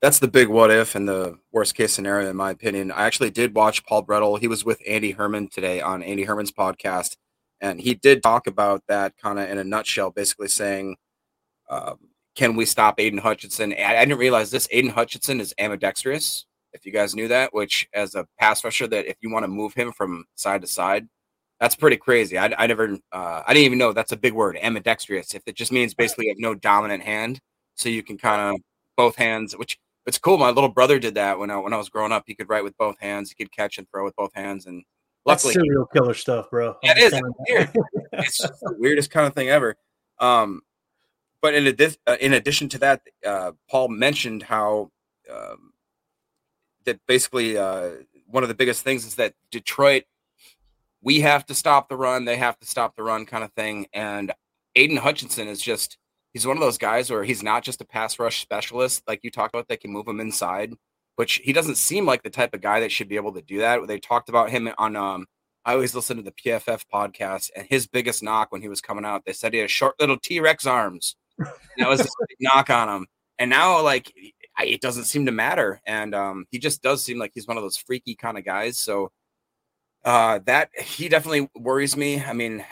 S14: that's the big what if and the worst case scenario in my opinion. I actually did watch Paul Bretl. He was with Andy Herman today on Andy Herman's podcast, and he did talk about that kind of in a nutshell, basically saying, um, "Can we stop Aidan Hutchinson?" I, I, didn't realize this. Aidan Hutchinson is ambidextrous. If you guys knew that, which as a pass rusher, that if you want to move him from side to side, that's pretty crazy. I, I never, uh, I didn't even know that's a big word, ambidextrous. If it just means basically you have no dominant hand, so you can kind of both hands, which it's cool. My little brother did that when I when I was growing up. He could write with both hands. He could catch and throw with both hands. And luckily,
S3: That's serial killer stuff, bro.
S14: It is. It's weird. it's just the weirdest kind of thing ever. Um, but in, adi- uh, in addition to that, uh, Paul mentioned how um, that basically uh, one of the biggest things is that Detroit, we have to stop the run, they have to stop the run, kind of thing. And Aidan Hutchinson is just he's one of those guys where he's not just a pass rush specialist like you talked about that can move him inside, which he doesn't seem like the type of guy that should be able to do that. They talked about him on um I always listen to the PFF podcast and his biggest knock when he was coming out, they said he has short little T-Rex arms. That was a knock on him. And now like it doesn't seem to matter and um he just does seem like he's one of those freaky kind of guys. So uh that he definitely worries me. I mean,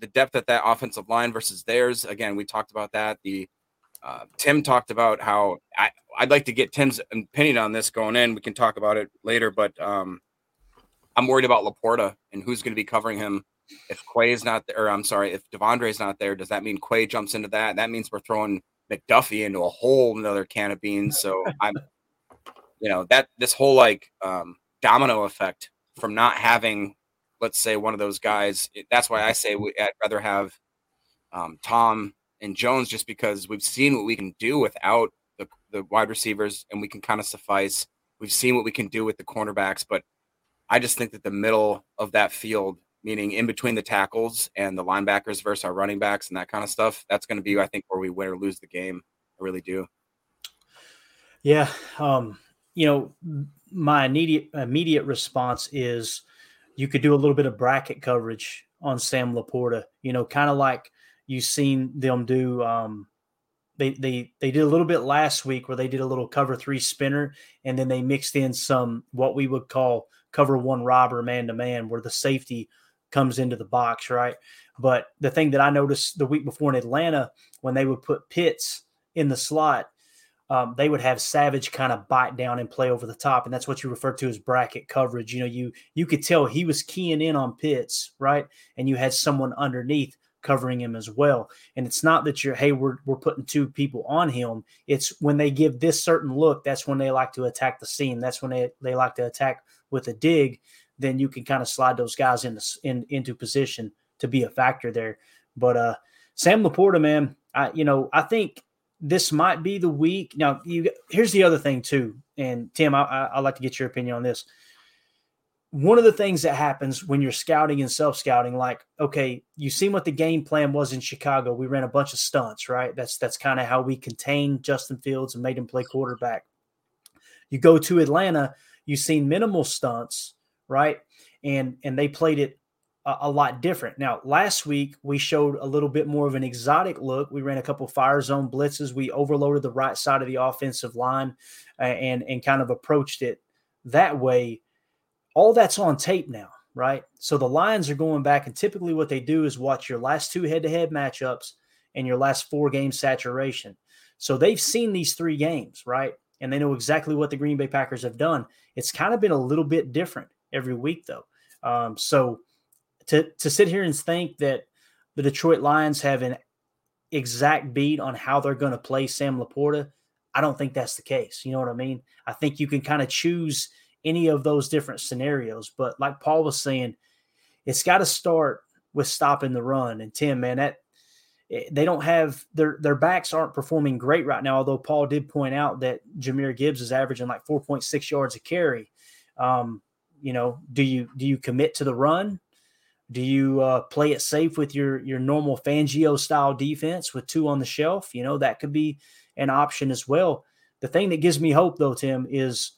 S14: the depth at that offensive line versus theirs. Again, we talked about that. The uh, Tim talked about how I, I'd like to get Tim's opinion on this going in. We can talk about it later, but um, I'm worried about LaPorta and who's going to be covering him. If Quay is not there, I'm sorry, if De'Vondre is not there, does that mean Quay jumps into that? That means we're throwing McDuffie into a whole another can of beans. So I'm, you know, that this whole like um, domino effect from not having let's say one of those guys. That's why I say we, I'd rather have um, Tom and Jones just because we've seen what we can do without the, the wide receivers and we can kind of suffice. We've seen what we can do with the cornerbacks, but I just think that the middle of that field, meaning in between the tackles and the linebackers versus our running backs and that kind of stuff, that's going to be, I think, where we win or lose the game. I really do.
S3: Yeah. Um, you know, my immediate immediate response is you could do a little bit of bracket coverage on Sam LaPorta, you know, kind of like you've seen them do. Um, they, they, they did a little bit last week where they did a little cover three spinner and then they mixed in some what we would call cover one robber man to man where the safety comes into the box, right? But the thing that I noticed the week before in Atlanta when they would put Pitts in the slot, um, they would have Savage kind of bite down and play over the top, and that's what you refer to as bracket coverage. You know, you you could tell he was keying in on Pitts, right, and you had someone underneath covering him as well. And it's not that you're, hey, we're we're putting two people on him. It's when they give this certain look, that's when they like to attack the seam. That's when they they like to attack with a dig. Then you can kind of slide those guys into in, into position to be a factor there. But uh, Sam LaPorta, man, I you know I think this might be the week. Now, you here's the other thing too, and Tim, I, I, would like to get your opinion on this. One of the things that happens when you're scouting and self scouting, like, okay, you seen what the game plan was in Chicago. We ran a bunch of stunts, right? That's that's kind of how we contained Justin Fields and made him play quarterback. You go to Atlanta, you've seen minimal stunts, right? And and they played it a, a, lot different. Now, last week we showed a little bit more of an exotic look. We ran a couple fire zone blitzes. We overloaded the right side of the offensive line and and kind of approached it that way. All that's on tape now, right? So the Lions are going back, and typically what they do is watch your last two head-to-head matchups and your last four game saturation. So they've seen these three games, right? And they know exactly what the Green Bay Packers have done. It's kind of been a little bit different every week, though. Um, so to to sit here and think that the Detroit Lions have an exact beat on how they're going to play Sam LaPorta, I don't think that's the case. You know what I mean? I think you can kind of choose any of those different scenarios, but like Paul was saying, it's got to start with stopping the run. And Tim, man, that eh, they don't have their their backs aren't performing great right now. Although Paul did point out that Jahmyr Gibbs is averaging like 4.6 yards a carry. Um, you know, do you do you commit to the run? Do you uh, play it safe with your your normal Fangio style defense with two on the shelf? You know that could be an option as well. The thing that gives me hope, though, Tim, is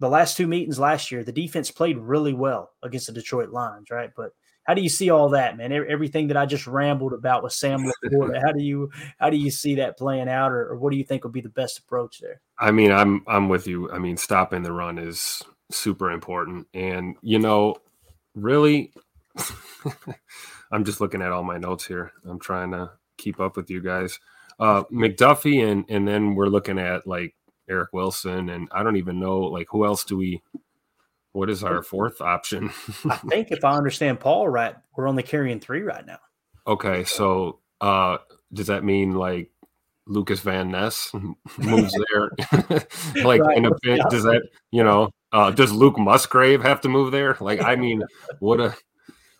S3: the last two meetings last year, the defense played really well against the Detroit Lions, right? But how do you see all that, man? Everything that I just rambled about with Sam LaPorta, how do you how do you see that playing out, or, or what do you think would be the best approach there?
S15: I mean, I'm I'm with you. I mean, stopping the run is super important, and you know, really, I'm just looking at all my notes here. I'm trying to keep up with you guys. Uh, McDuffie, and and then we're looking at like Eric Wilson, and I don't even know like who else do we what is our fourth option?
S3: I think if I understand Paul right, we're only carrying three right now.
S15: Okay, so uh does that mean like Lucas Van Ness moves there? like right. in a bit, does that you know, uh does Luke Musgrave have to move there? Like I mean, what a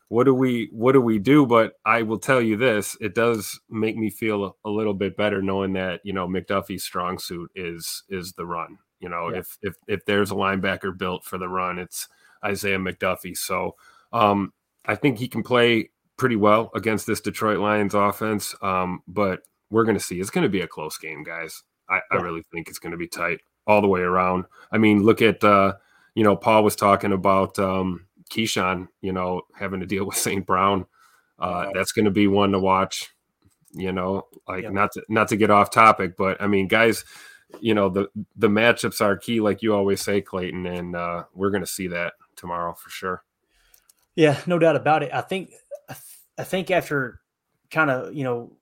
S15: what do we what do we do? But I will tell you this, it does make me feel a, a little bit better knowing that, you know, McDuffie's strong suit is is the run. You know, yeah. if if if there's a linebacker built for the run, it's Isaiah McDuffie. So um, I think he can play pretty well against this Detroit Lions offense. Um, but we're going to see. It's going to be a close game, guys. I. I really think it's going to be tight all the way around. I mean, look at uh, you know, Paul was talking about um, Keyshawn, you know, having to deal with St. Brown. Uh, that's going to be one to watch. You know, like yeah. not to not to get off topic, but I mean, guys, you know the the matchups are key, like you always say, Clayton, and uh, we're going to see that tomorrow for sure.
S3: Yeah, no doubt about it. I think I think after kind of you know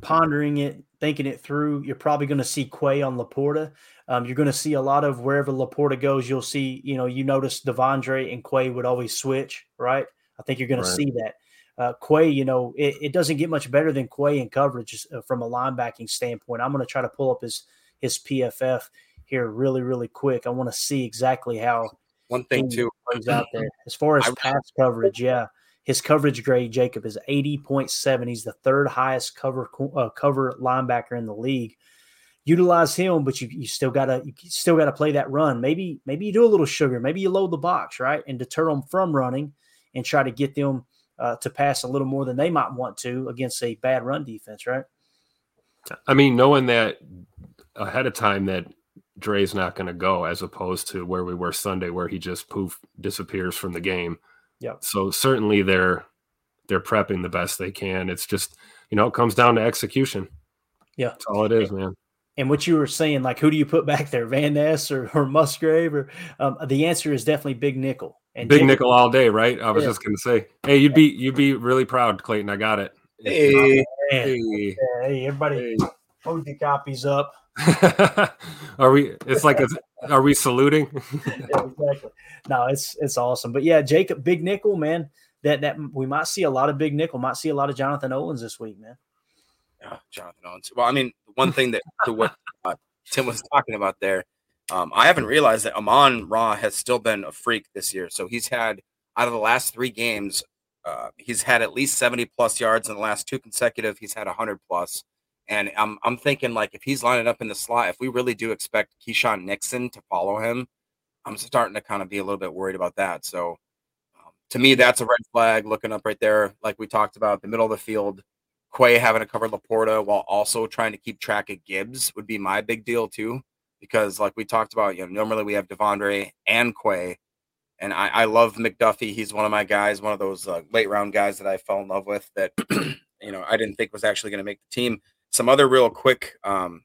S3: pondering it, thinking it through, you're probably going to see Quay on LaPorta. Um, you're going to see a lot of wherever LaPorta goes. You'll see, you know, you notice De'Vondre and Quay would always switch, right? I think you're going right. to see that. Uh, Quay, you know, it, it, doesn't get much better than Quay in coverage uh, from a linebacking standpoint. I'm going to try to pull up his his PFF here really, really quick. I want to see exactly how
S14: one thing too
S3: plays out there as far as I, pass coverage. Yeah, his coverage grade, Jacob, is eighty point seven. He's the third highest cover uh, cover linebacker in the league. Utilize him, but you, you still gotta you still gotta play that run. Maybe maybe you do a little sugar. Maybe you load the box right and deter them from running and try to get them uh, to pass a little more than they might want to against a bad run defense, right?
S15: I mean, knowing that ahead of time that Dre's not going to go, as opposed to where we were Sunday, where he just poof disappears from the game.
S3: Yeah.
S15: So certainly they're they're prepping the best they can. It's just you know it comes down to execution.
S3: Yeah,
S15: that's all it is, man.
S3: And what you were saying, like who do you put back there, Van Ness or, or Musgrave, or um, the answer is definitely Big Nickel.
S15: And Big Jacob, Nickel all day, right? I was yeah. just going to say, hey, you'd be you'd be really proud, Clayton. I got it.
S3: Hey, hey, hey, everybody, hey. hold the copies up.
S15: are we? It's like a. Are we saluting?
S3: yeah, exactly. No, it's it's awesome. But yeah, Jacob, big nickel, man. That that we might see a lot of big nickel. Might see a lot of Jonathan Owens this week, man.
S14: Yeah, Jonathan Owens. Well, I mean, one thing that to what uh, Tim was talking about there, um, I haven't realized that Amon Ra has still been a freak this year. So he's had out of the last three games, uh, he's had at least seventy plus yards in the last two consecutive. He's had hundred plus. And I'm I'm thinking like if he's lining up in the slot, if we really do expect Keisean Nixon to follow him, I'm starting to kind of be a little bit worried about that. So um, to me, that's a red flag. Looking up right there, like we talked about, the middle of the field, Quay having to cover LaPorta while also trying to keep track of Gibbs would be my big deal too. Because like we talked about, you know, normally we have De'Vondre and Quay, and I, I love McDuffie. He's one of my guys, one of those uh, late round guys that I fell in love with. That you know I didn't think was actually going to make the team. Some other real quick um,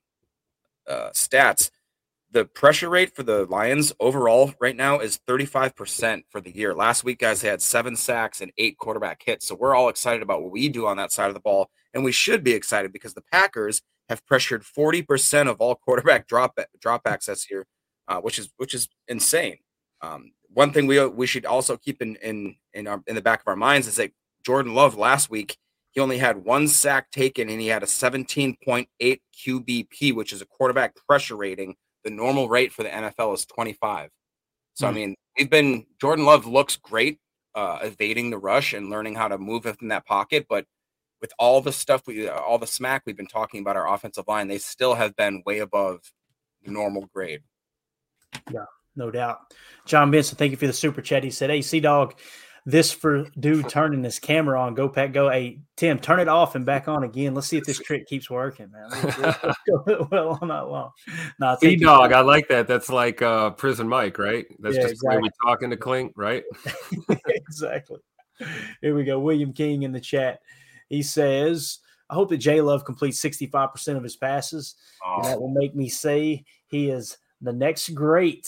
S14: uh, stats. The pressure rate for the Lions overall right now is 35% for the year. Last week, guys, they had seven sacks and eight quarterback hits. So we're all excited about what we do on that side of the ball. And we should be excited because the Packers have pressured 40% of all quarterback drop dropbacks this year, uh, which is which is insane. Um, one thing we we should also keep in in in, our, in the back of our minds is that Jordan Love last week he only had one sack taken and he had a 17.8 QBP, which is a quarterback pressure rating. The normal rate for the NFL is 25. So, mm I hmm. mean, we've been, Jordan Love looks great uh, evading the rush and learning how to move within that pocket. But with all the stuff, we, all the smack we've been talking about our offensive line, they still have been way above the normal grade.
S3: Yeah, no doubt. John Benson, thank you for the super chat. He said, Hey, Sea Dog, this for dude turning his camera on. Go Pack, go. Hey Tim, turn it off and back on again. Let's see if this trick keeps working, man. Let's, let's go well all night long. Nah,
S15: Hey dog, I like that. That's like uh prison Mike, right? That's
S3: Yeah,
S15: just the way we talking to Clink, right?
S3: exactly. Here we go. William King in the chat. He says, I hope that J Love completes 65% of his passes. And that will make me say he is the next great.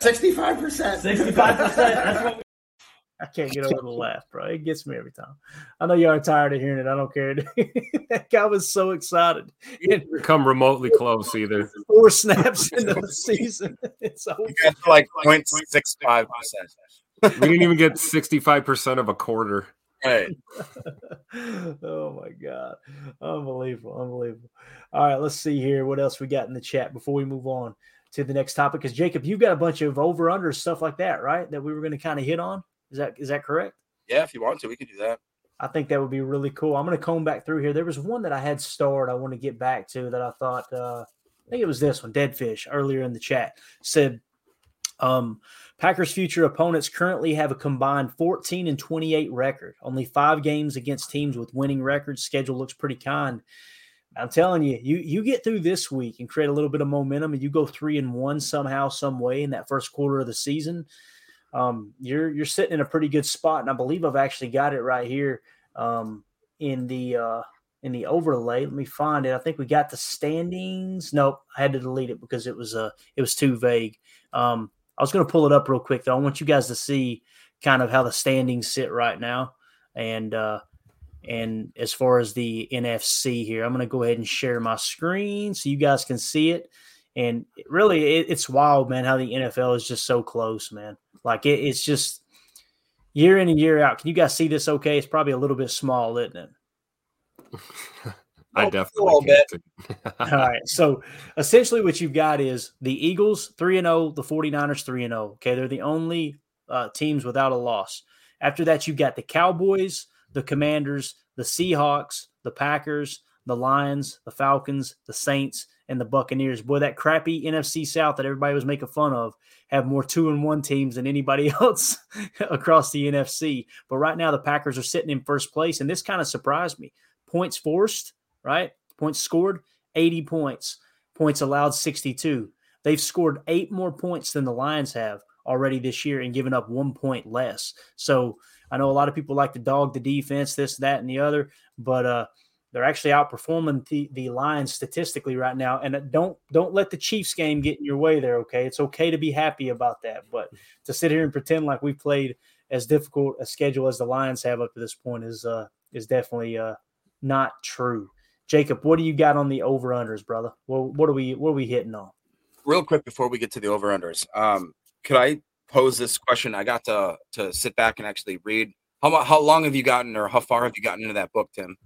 S16: 65%.
S3: 65%. That's what I can't get over the laugh, bro. It gets me every time. I know y'all are tired of hearing it. I don't care. that guy was so excited. And
S15: Come remotely close either.
S3: four snaps into the season. It's over.
S14: You guys are like 0.65 percent.
S15: We didn't even get 65% of a quarter.
S14: Right.
S3: oh my god unbelievable unbelievable all right let's see here what else we got in the chat before we move on to the next topic because jacob you've got a bunch of over under stuff like that right that we were going to kind of hit on is that is that correct
S14: Yeah, if you want to, we can do that.
S3: i think that would be really cool i'm going to comb back through here there was one that i had starred i want to get back to that i thought uh i think it was this one dead fish earlier in the chat said um, Packers' future opponents currently have a combined 14 and 28 record. Only five games against teams with winning records. Schedule looks pretty kind. I'm telling you, you you get through this week and create a little bit of momentum, and you go three and one somehow, some way in that first quarter of the season. Um, you're you're sitting in a pretty good spot, and I believe I've actually got it right here um, in the uh, in the overlay. Let me find it. I think we got the standings. Nope, I had to delete it because it was uh it was too vague. Um, I was going to pull it up real quick though. I want you guys to see kind of how the standings sit right now, and uh, and as far as the NFC here, I'm going to go ahead and share my screen so you guys can see it. And really, it, it's wild, man, how the NFL is just so close, man. Like it, it's just year in and year out. Can you guys see this? Okay, it's probably a little bit small, isn't it?
S15: I
S14: a
S15: definitely can't.
S3: All right. So essentially, what you've got is the Eagles 3 and 0, the 49ers 3 and 0. Okay. They're the only uh, teams without a loss. After that, you've got the Cowboys, the Commanders, the Seahawks, the Packers, the Lions, the Falcons, the Saints, and the Buccaneers. Boy, that crappy NFC South that everybody was making fun of have more two and one teams than anybody else across the NFC. But right now, the Packers are sitting in first place, and this kind of surprised me. Points forced, right? Points scored, 80 points. Points allowed, 62. They've scored eight more points than the Lions have already this year and given up one point less. So I know a lot of people like to dog the defense, this, that, and the other, but uh, they're actually outperforming the, the Lions statistically right now. And don't don't let the Chiefs game get in your way there. Okay, it's okay to be happy about that, but to sit here and pretend like we played as difficult a schedule as the Lions have up to this point is uh, is definitely uh, not true. Jacob, what do you got on the over unders, brother? Well, what are we what are we hitting on?
S14: Real quick before we get to the over unders, um, could I pose this question? I got to to sit back and actually read. How how long have you gotten, or how far have you gotten into that book, Tim?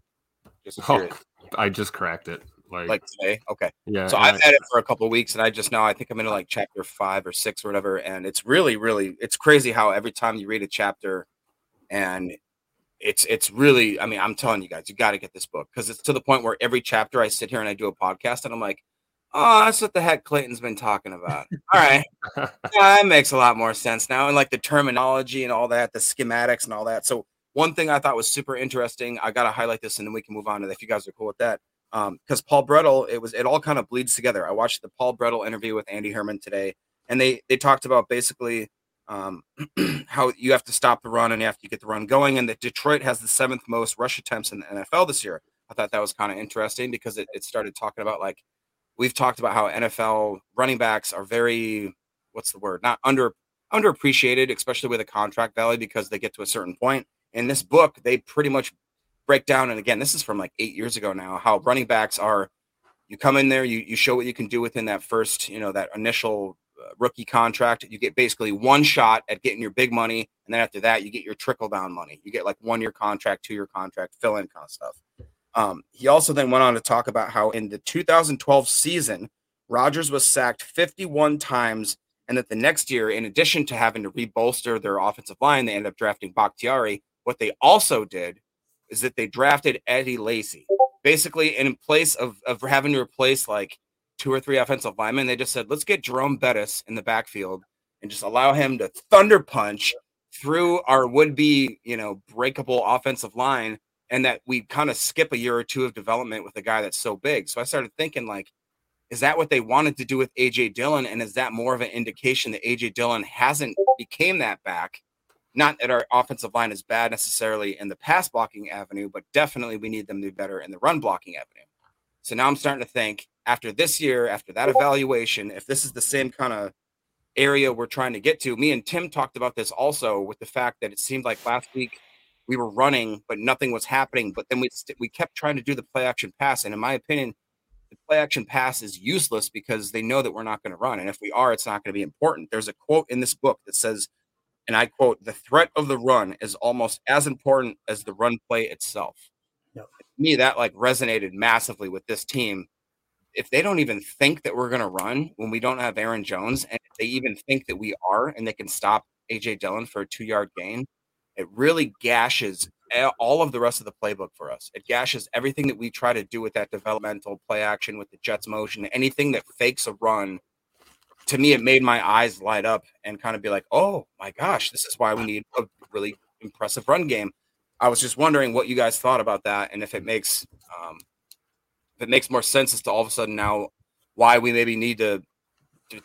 S14: Just
S15: Oh. I just cracked it. Like,
S14: like today. Okay.
S15: Yeah,
S14: So I've
S15: I-
S14: had it for a couple of weeks, and I just now I think I'm into like chapter five or six or whatever, and it's really, really, it's crazy how every time you read a chapter, and it's it's really, I mean, I'm telling you guys, you got to get this book because it's to the point where every chapter I sit here and I do a podcast, and I'm like, oh, that's what the heck Clayton's been talking about. All right, yeah, that makes a lot more sense now, and like the terminology and all that, the schematics and all that. So one thing I thought was super interesting, I got to highlight this, and then we can move on to if you guys are cool with that um because paul bretl it was it all kind of bleeds together. I watched the paul bretl interview with andy herman today and they they talked about basically um how you have to stop the run and after you get the run going and that detroit has the seventh most rush attempts in the nfl this year. I thought that was kind of interesting because it, it started talking about like we've talked about how nfl running backs are very what's the word not under underappreciated especially with a contract value because they get to a certain point in this book they pretty much break down and again this is from like eight years ago now how running backs are you come in there you, you show what you can do within that first you know that initial uh, rookie contract. You get basically one shot at getting your big money and then after that you get your trickle down money. You get like one year contract two year contract fill in kind of stuff. Um, he also then went on to talk about how in the 2012 season Rodgers was sacked 51 times and that the next year in addition to having to rebolster their offensive line they ended up drafting Bakhtiari what they also did is that they drafted Eddie Lacy. Basically, in place of, of having to replace like two or three offensive linemen, they just said, let's get Jerome Bettis in the backfield and just allow him to thunder punch through our would be, you know, breakable offensive line and that we kind of skip a year or two of development with a guy that's so big. So I started thinking like, is that what they wanted to do with AJ Dillon? And is that more of an indication that AJ Dillon hasn't became that back? Not that our offensive line is bad necessarily in the pass blocking avenue, but definitely we need them to be better in the run blocking avenue. So now I'm starting to think after this year, after that evaluation, if this is the same kind of area we're trying to get to. Me and Tim talked about this also with the fact that it seemed like last week we were running, but nothing was happening. But then we st- we kept trying to do the play action pass, and in my opinion, the play action pass is useless because they know that we're not going to run, and if we are, it's not going to be important. There's a quote in this book that says, and I quote: "The threat of the run is almost as important as the run play itself."
S3: Yep.
S14: Me, that like resonated massively with this team if they don't even think that we're going to run when we don't have Aaron Jones, and if they even think that we are, and they can stop AJ Dillon for a two yard gain, it really gashes all of the rest of the playbook for us. It gashes everything that we try to do with that developmental play action with the Jets motion, anything that fakes a run. To me, it made my eyes light up and kind of be like, oh my gosh, this is why we need a really impressive run game. I was just wondering what you guys thought about that and if it makes um, if it makes more sense as to all of a sudden now why we maybe need to,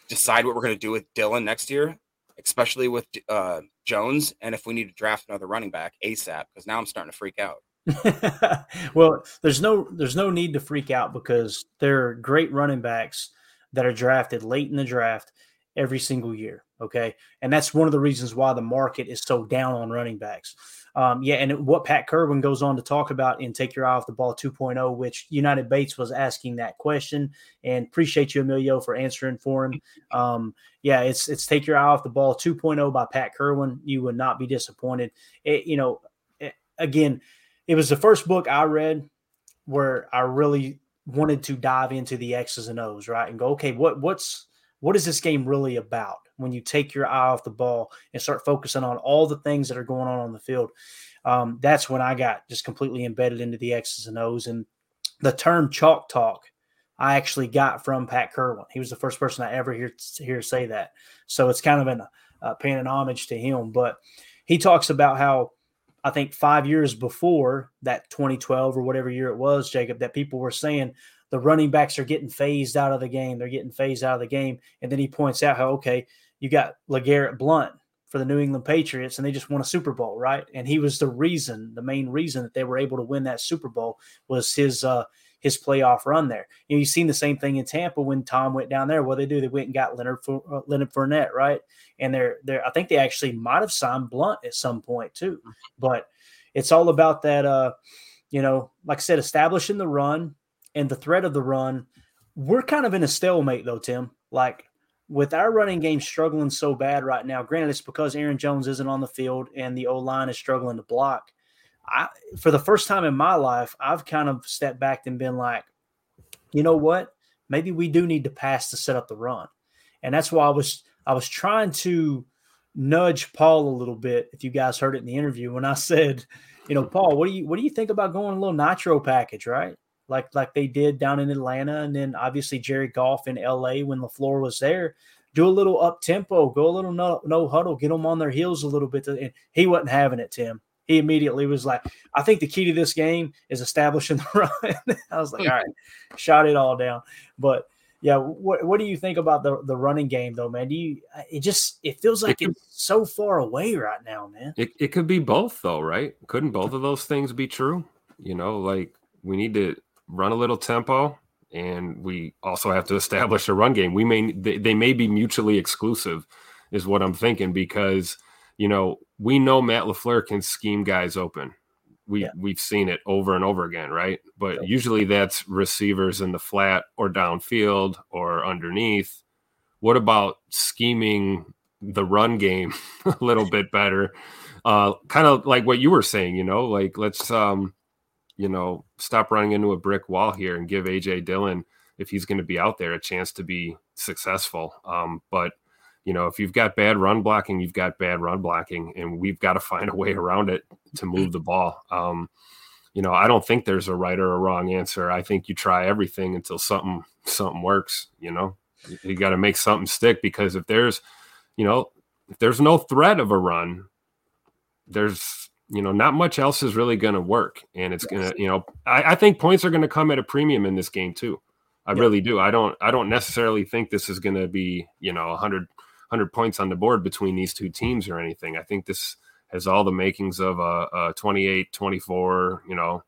S14: decide what we're going to do with Dillon next year, especially with uh, Jones, and if we need to draft another running back ASAP, because now I'm starting to freak out.
S3: well, there's no there's no need to freak out because they're great running backs that are drafted late in the draft every single year. Okay, and that's one of the reasons why the market is so down on running backs. Um, yeah, and what Pat Kirwan goes on to talk about in Take Your Eye Off the Ball 2.0, which United Bates was asking that question, and appreciate you, Emilio, for answering for him. Um, yeah, it's it's Take Your Eye Off the Ball 2.0 by Pat Kirwan. You would not be disappointed. It, you know, it, again, it was the first book I read where I really wanted to dive into the X's and O's, right, and go, okay, what what's what is this game really about? when you take your eye off the ball and start focusing on all the things that are going on on the field. Um, that's when I got just completely embedded into the X's and O's. And the term chalk talk, I actually got from Pat Kirwan. He was the first person I ever hear, hear say that. So it's kind of an, uh, paying an homage to him. But he talks about how I think five years before that 2012 or whatever year it was, Jacob, that people were saying the running backs are getting phased out of the game. They're getting phased out of the game. And then he points out how, okay, you got LeGarrette Blunt for the New England Patriots, and they just won a Super Bowl, right? And he was the reason, the main reason that they were able to win that Super Bowl was his uh, his playoff run there. You know, you've seen the same thing in Tampa when Tom went down there. What they do, they went and got Leonard uh, Leonard Fournette, right? And they're they're I think they actually might have signed Blunt at some point too. But it's all about that. Uh, you know, like I said, establishing the run and the threat of the run. We're kind of in a stalemate though, Tim. Like with our running game struggling so bad right now, granted it's because Aaron Jones isn't on the field and the O line is struggling to block. I, for the first time in my life, I've kind of stepped back and been like, you know what? Maybe we do need to pass to set up the run, and that's why I was I was trying to nudge Paul a little bit. If you guys heard it in the interview when I said, you know, Paul, what do you what do you think about going a little nitro package, right? like like they did down in Atlanta, and then obviously Jared Goff in L.A. when LaFleur was there. Do a little up tempo, go a little no, no huddle, get them on their heels a little bit. To, and he wasn't having it, Tim. He immediately was like, "I think the key to this game is establishing the run." I was like, hmm. "All right, shot it all down." But yeah, what what do you think about the the running game though, man? Do you uh, it just it feels like it could, it's so far away right now, man.
S15: It it could be both though, right? Couldn't both of those things be true? You know, like we need to run a little tempo, and we also have to establish a run game. We may they, they may be mutually exclusive, is what I'm thinking because you know we know Matt LaFleur can scheme guys open. We yeah. we've seen it over and over again, right? But yeah. usually that's receivers in the flat or downfield or underneath. What about scheming the run game a little bit better? Uh, kind of like what you were saying, you know, like let's um, you know, stop running into a brick wall here and give AJ Dillon, if he's going to be out there, a chance to be successful. Um, but you know, if you've got bad run blocking, you've got bad run blocking, and we've got to find a way around it to move the ball. Um, you know, I don't think there's a right or a wrong answer. I think you try everything until something something works. You know, you, you got to make something stick because if there's, you know, if there's no threat of a run, there's you know not much else is really going to work, and it's gonna you know I, I think points are going to come at a premium in this game too. I really do. I don't I don't necessarily think this is going to be you know 100 100 points on the board between these two teams or anything. I think this has all the makings of a, a 28 24 you know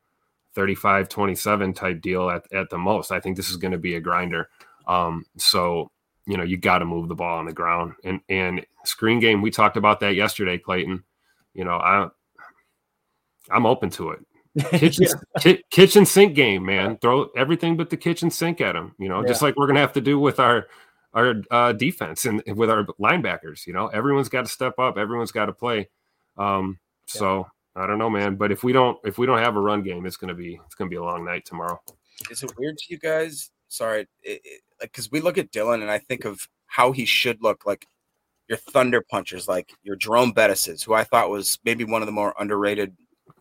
S15: 35 27 type deal at, at the most. I think this is going to be a grinder. Um so you know you got to move the ball on the ground. And and screen game we talked about that yesterday clayton. You know i i'm open to it. Kitchen, ki- kitchen sink game man. Throw everything but the kitchen sink at them you know just like we're gonna have to do with our our uh, defense and with our linebackers you know everyone's got to step up everyone's got to play um so i don't know man but if we don't if we don't have a run game it's gonna be it's gonna be a long night tomorrow
S14: Is it weird to you guys? Sorry, it, it, like because we look at Dillon and I think of how he should look like your thunder punchers, like your Jerome Bettis's, who I thought was maybe one of the more underrated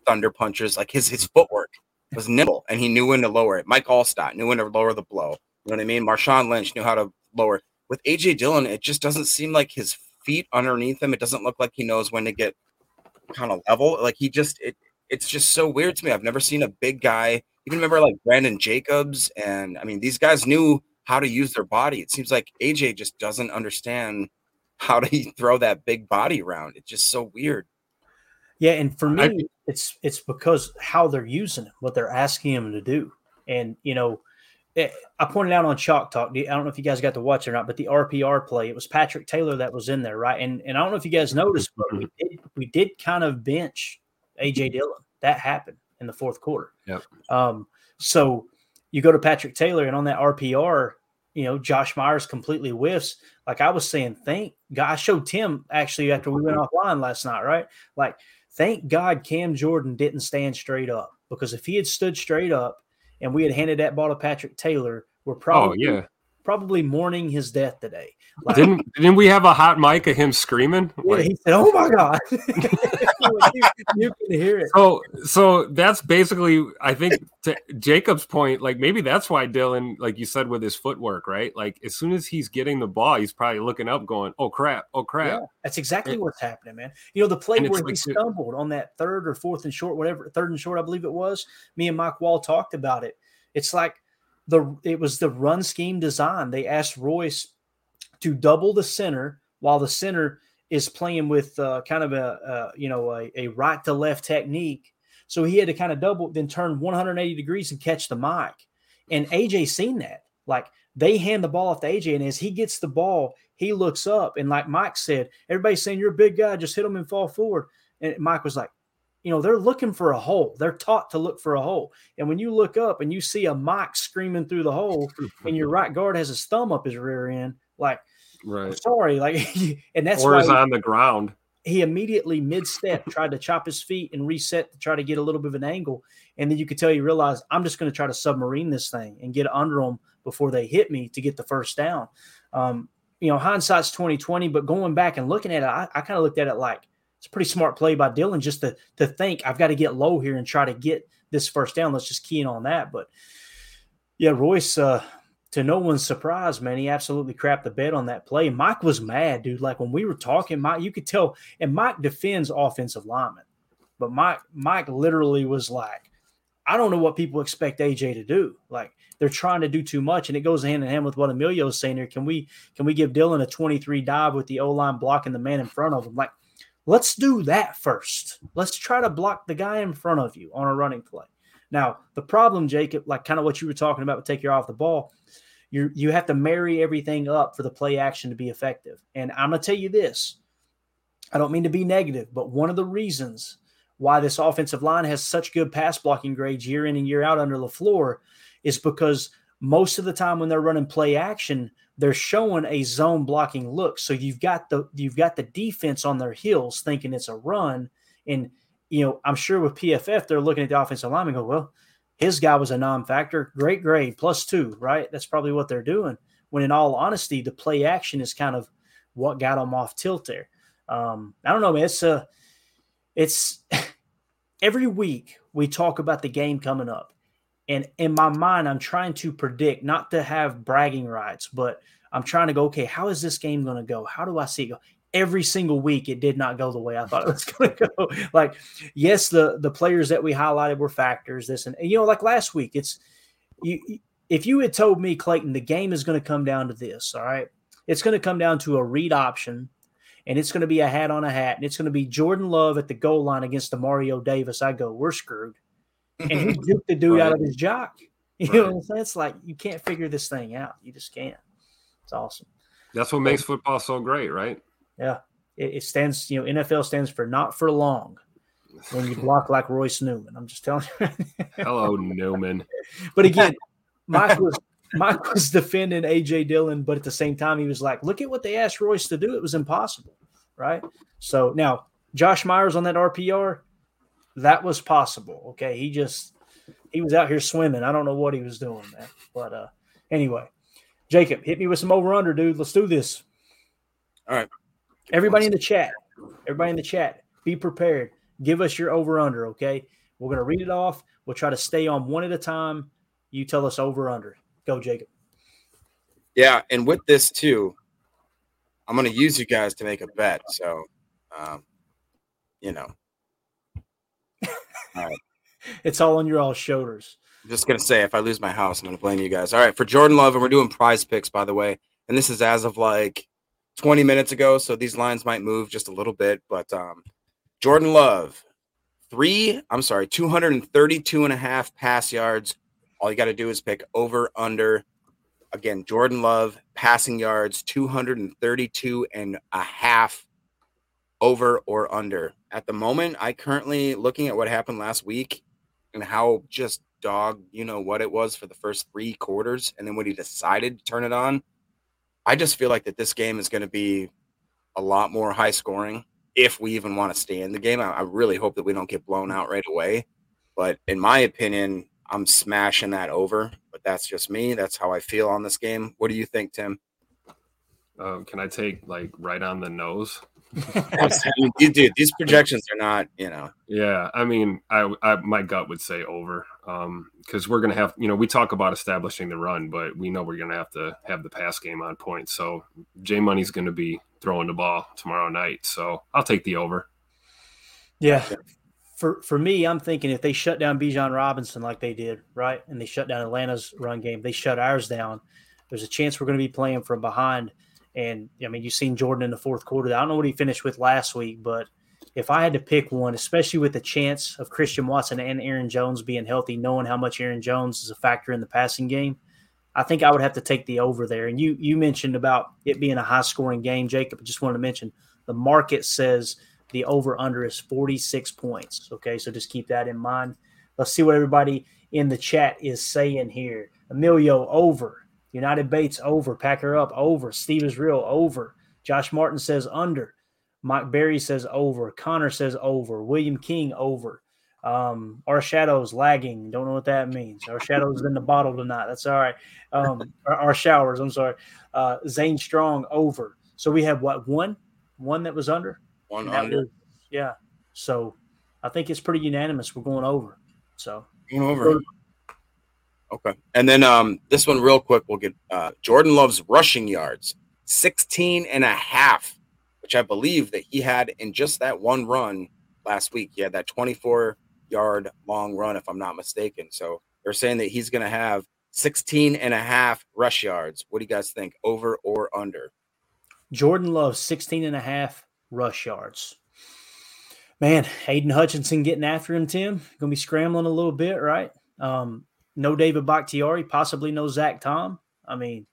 S14: thunder punchers. Like his his footwork was nimble and he knew when to lower it. Mike Alstott knew when to lower the blow. You know what I mean? Marshawn Lynch knew how to lower. With AJ Dillon, it just doesn't seem like his feet underneath him. It doesn't look like he knows when to get kind of level. Like he just it it's just so weird to me. I've never seen a big guy. Even remember like Brandon Jacobs, and I mean these guys knew how to use their body. It seems like AJ just doesn't understand how to throw that big body around. It's just so weird.
S3: Yeah, and for me,
S14: I-
S3: it's it's because how they're using him, what they're asking him to do, and you know, I pointed out on Chalk Talk. I don't know if you guys got to watch it or not, but the RPO play, it was Patrick Taylor that was in there, right? And and I don't know if you guys noticed, but we did we did kind of bench AJ Dillon. That happened in the fourth quarter.
S15: Yep.
S3: Um, so you go to Patrick Taylor, and on that RPO, you know, Josh Myers completely whiffs. Like I was saying, thank God. I showed Tim actually after we went offline last night, right? Like, thank God Cam Jordan didn't stand straight up because if he had stood straight up and we had handed that ball to Patrick Taylor, we're oh, probably
S15: yeah.
S3: probably mourning his death today. Like,
S15: didn't didn't we have a hot mic of him screaming
S3: yeah,
S15: Like-
S3: he said, "Oh my God!" you, you can hear it.
S15: so so that's basically i think to jacob's point like maybe that's why dillon like you said with his footwork right like as soon as he's getting the ball he's probably looking up going oh crap oh crap
S3: Yeah, that's exactly what's happening, man. You know, the play where he
S15: like the-
S3: stumbled on that third or fourth and short, whatever, third and short, I believe it was. Me and Mike Wall talked about it. It's like the it was the run scheme design. They asked Royce to double the center while the center is playing with uh, kind of a, uh you know a, a right to left technique. So he had to kind of double, then turn 180 degrees and catch the mic. And AJ seen that. Like they hand the ball off to AJ, and as he gets the ball, he looks up. And like Mike said, everybody's saying, You're a big guy, just hit him and fall forward. And Mike was like, You know, they're looking for a hole. They're taught to look for a hole. And when you look up and you see a Mike screaming through the hole, and your right guard has his thumb up his rear end, like, I'm
S15: right
S3: sorry. Like, and that's
S15: or
S3: why
S15: is on the ground
S3: he immediately mid step tried to chop his feet and reset to try to get a little bit of an angle. And then you could tell you realize I'm just going to try to submarine this thing and get under them before they hit me to get the first down. Um, you know, hindsight's 2020, but going back and looking at it, I, I kind of looked at it like it's a pretty smart play by Dillon just to to think I've got to get low here and try to get this first down. Let's just key in on that. But yeah, Royce, uh, to no one's surprise, man, he absolutely crapped the bed on that play. Mike was mad, dude. Like when we were talking, Mike, you could tell, and Mike defends offensive linemen, but Mike, Mike literally was like, I don't know what people expect AJ to do. Like they're trying to do too much, and it goes hand in hand with what Emilio is saying here. Can we can we give Dillon a 23 dive with the O line blocking the man in front of him? Like, let's do that first. Let's try to block the guy in front of you on a running play. Now, the problem, Jacob, like kind of what you were talking about, with take your off the ball. You you have to marry everything up for the play action to be effective. And I'm gonna tell you this. I don't mean to be negative, but one of the reasons why this offensive line has such good pass blocking grades year in and year out under LaFleur is because most of the time when they're running play action, they're showing a zone blocking look. So you've got the you've got the defense on their heels thinking it's a run. And you know, I'm sure with PFF, they're looking at the offensive line and go, well, his guy was a non-factor, great grade, plus two, right? That's probably what they're doing. When in all honesty, the play action is kind of what got them off tilt there. Um, I don't know, man. It's a it's every week we talk about the game coming up. And in my mind, I'm trying to predict, not to have bragging rights, but I'm trying to go, okay, how is this game going to go? How do I see it go? Every single week it did not go the way I thought it was going to go. Like, yes, the the players that we highlighted were factors. This and, and you know, like last week, it's you. If you had told me, Clayton, the game is going to come down to this, all right, it's going to come down to a read option, and it's going to be a hat on a hat, and it's going to be Jordan Love at the goal line against Demario Davis. I go, we're screwed, and he took the dude right. out of his jock. You right. know what I'm saying? It's like you can't figure this thing out. You just can't. It's awesome.
S15: That's what makes football so great, right?
S3: Yeah. It, it, stands, you know, NFL stands for not for long when you block like Royce Newman. I'm just telling you.
S15: Hello, Newman.
S3: But again, Mike was Mike was defending AJ Dillon, but at the same time, he was like, look at what they asked Royce to do. It was impossible. Right. So now Josh Myers on that RPO, that was possible. Okay. He just he was out here swimming. I don't know what he was doing, man. But uh anyway, Jacob, hit me with some over under, dude. Let's do this.
S14: All right.
S3: Everybody in the chat, everybody in the chat, be prepared. Give us your over under, okay? We're going to read it off. We'll try to stay on one at a time. You tell us over under. Go, Jacob.
S14: Yeah, and with this too, I'm going to use you guys to make a bet. So, um, you know,
S3: all right. it's all on your all shoulders.
S14: I'm just gonna say, if I lose my house, I'm gonna blame you guys. All right, for Jordan Love, and we're doing prize picks, by the way, and this is as of like 20 minutes ago, so these lines might move just a little bit. But um, Jordan Love, three, I'm sorry, 232 and a half pass yards. All you got to do is pick over under. Again, Jordan Love passing yards, 232 and a half over or under. At the moment, I currently looking at what happened last week and how just dog, you know what it was for the first three quarters, and then when he decided to turn it on, I just feel like that this game is going to be a lot more high scoring if we even want to stay in the game. I, I, really hope that we don't get blown out right away. But in my opinion, I'm smashing that over. But that's just me. That's how I feel on this game. What do you think, Tim?
S15: Um, can I take like right on the nose?
S14: You do. These projections are not, you know.
S15: Yeah, I mean, I, I my gut would say over, um, because we're gonna have, you know, we talk about establishing the run, but we know we're gonna have to have the pass game on point. So J Money's gonna be throwing the ball tomorrow night. So I'll take the over.
S3: Yeah. For for me, I'm thinking if they shut down Bijan Robinson like they did, right, and they shut down Atlanta's run game, they shut ours down. There's a chance we're going to be playing from behind and I mean, you've seen Jordan in the fourth quarter. I don't know what he finished with last week, but if I had to pick one, especially with the chance of Christian Watson and Aaron Jones being healthy, knowing how much Aaron Jones is a factor in the passing game, I think I would have to take the over there. And you you mentioned about it being a high scoring game, Jacob. I just wanted to mention the market says the over under is 46 points. Okay, so just keep that in mind. Let's see what everybody in the chat is saying here. Emilio over. United Bates over. Packer up over. Steve is real over. Josh Martin says under. Mike Berry says over. Connor says over. William King over. Um, our shadows lagging. Don't know what that means. Our shadows in the bottle tonight. That's all right. Um, our, our, showers. I'm sorry. Uh, Zane Strong over. So we have what one, one that was under.
S14: One under. Was,
S3: yeah. So I think it's pretty unanimous. We're going over. So
S14: going over. Okay. And then um, this one, real quick, we'll get uh, Jordan Love's rushing yards 16 and a half, which I believe that he had in just that one run last week. He had that 24 yard long run, if I'm not mistaken. So they're saying that he's going to have 16 and a half rush yards. What do you guys think, over or under?
S3: Jordan Love, 16 and a half rush yards. Man, Aidan Hutchinson getting after him, Tim. Going to be scrambling a little bit, right? Um, no David Bakhtiari, possibly no Zach Tom. I mean,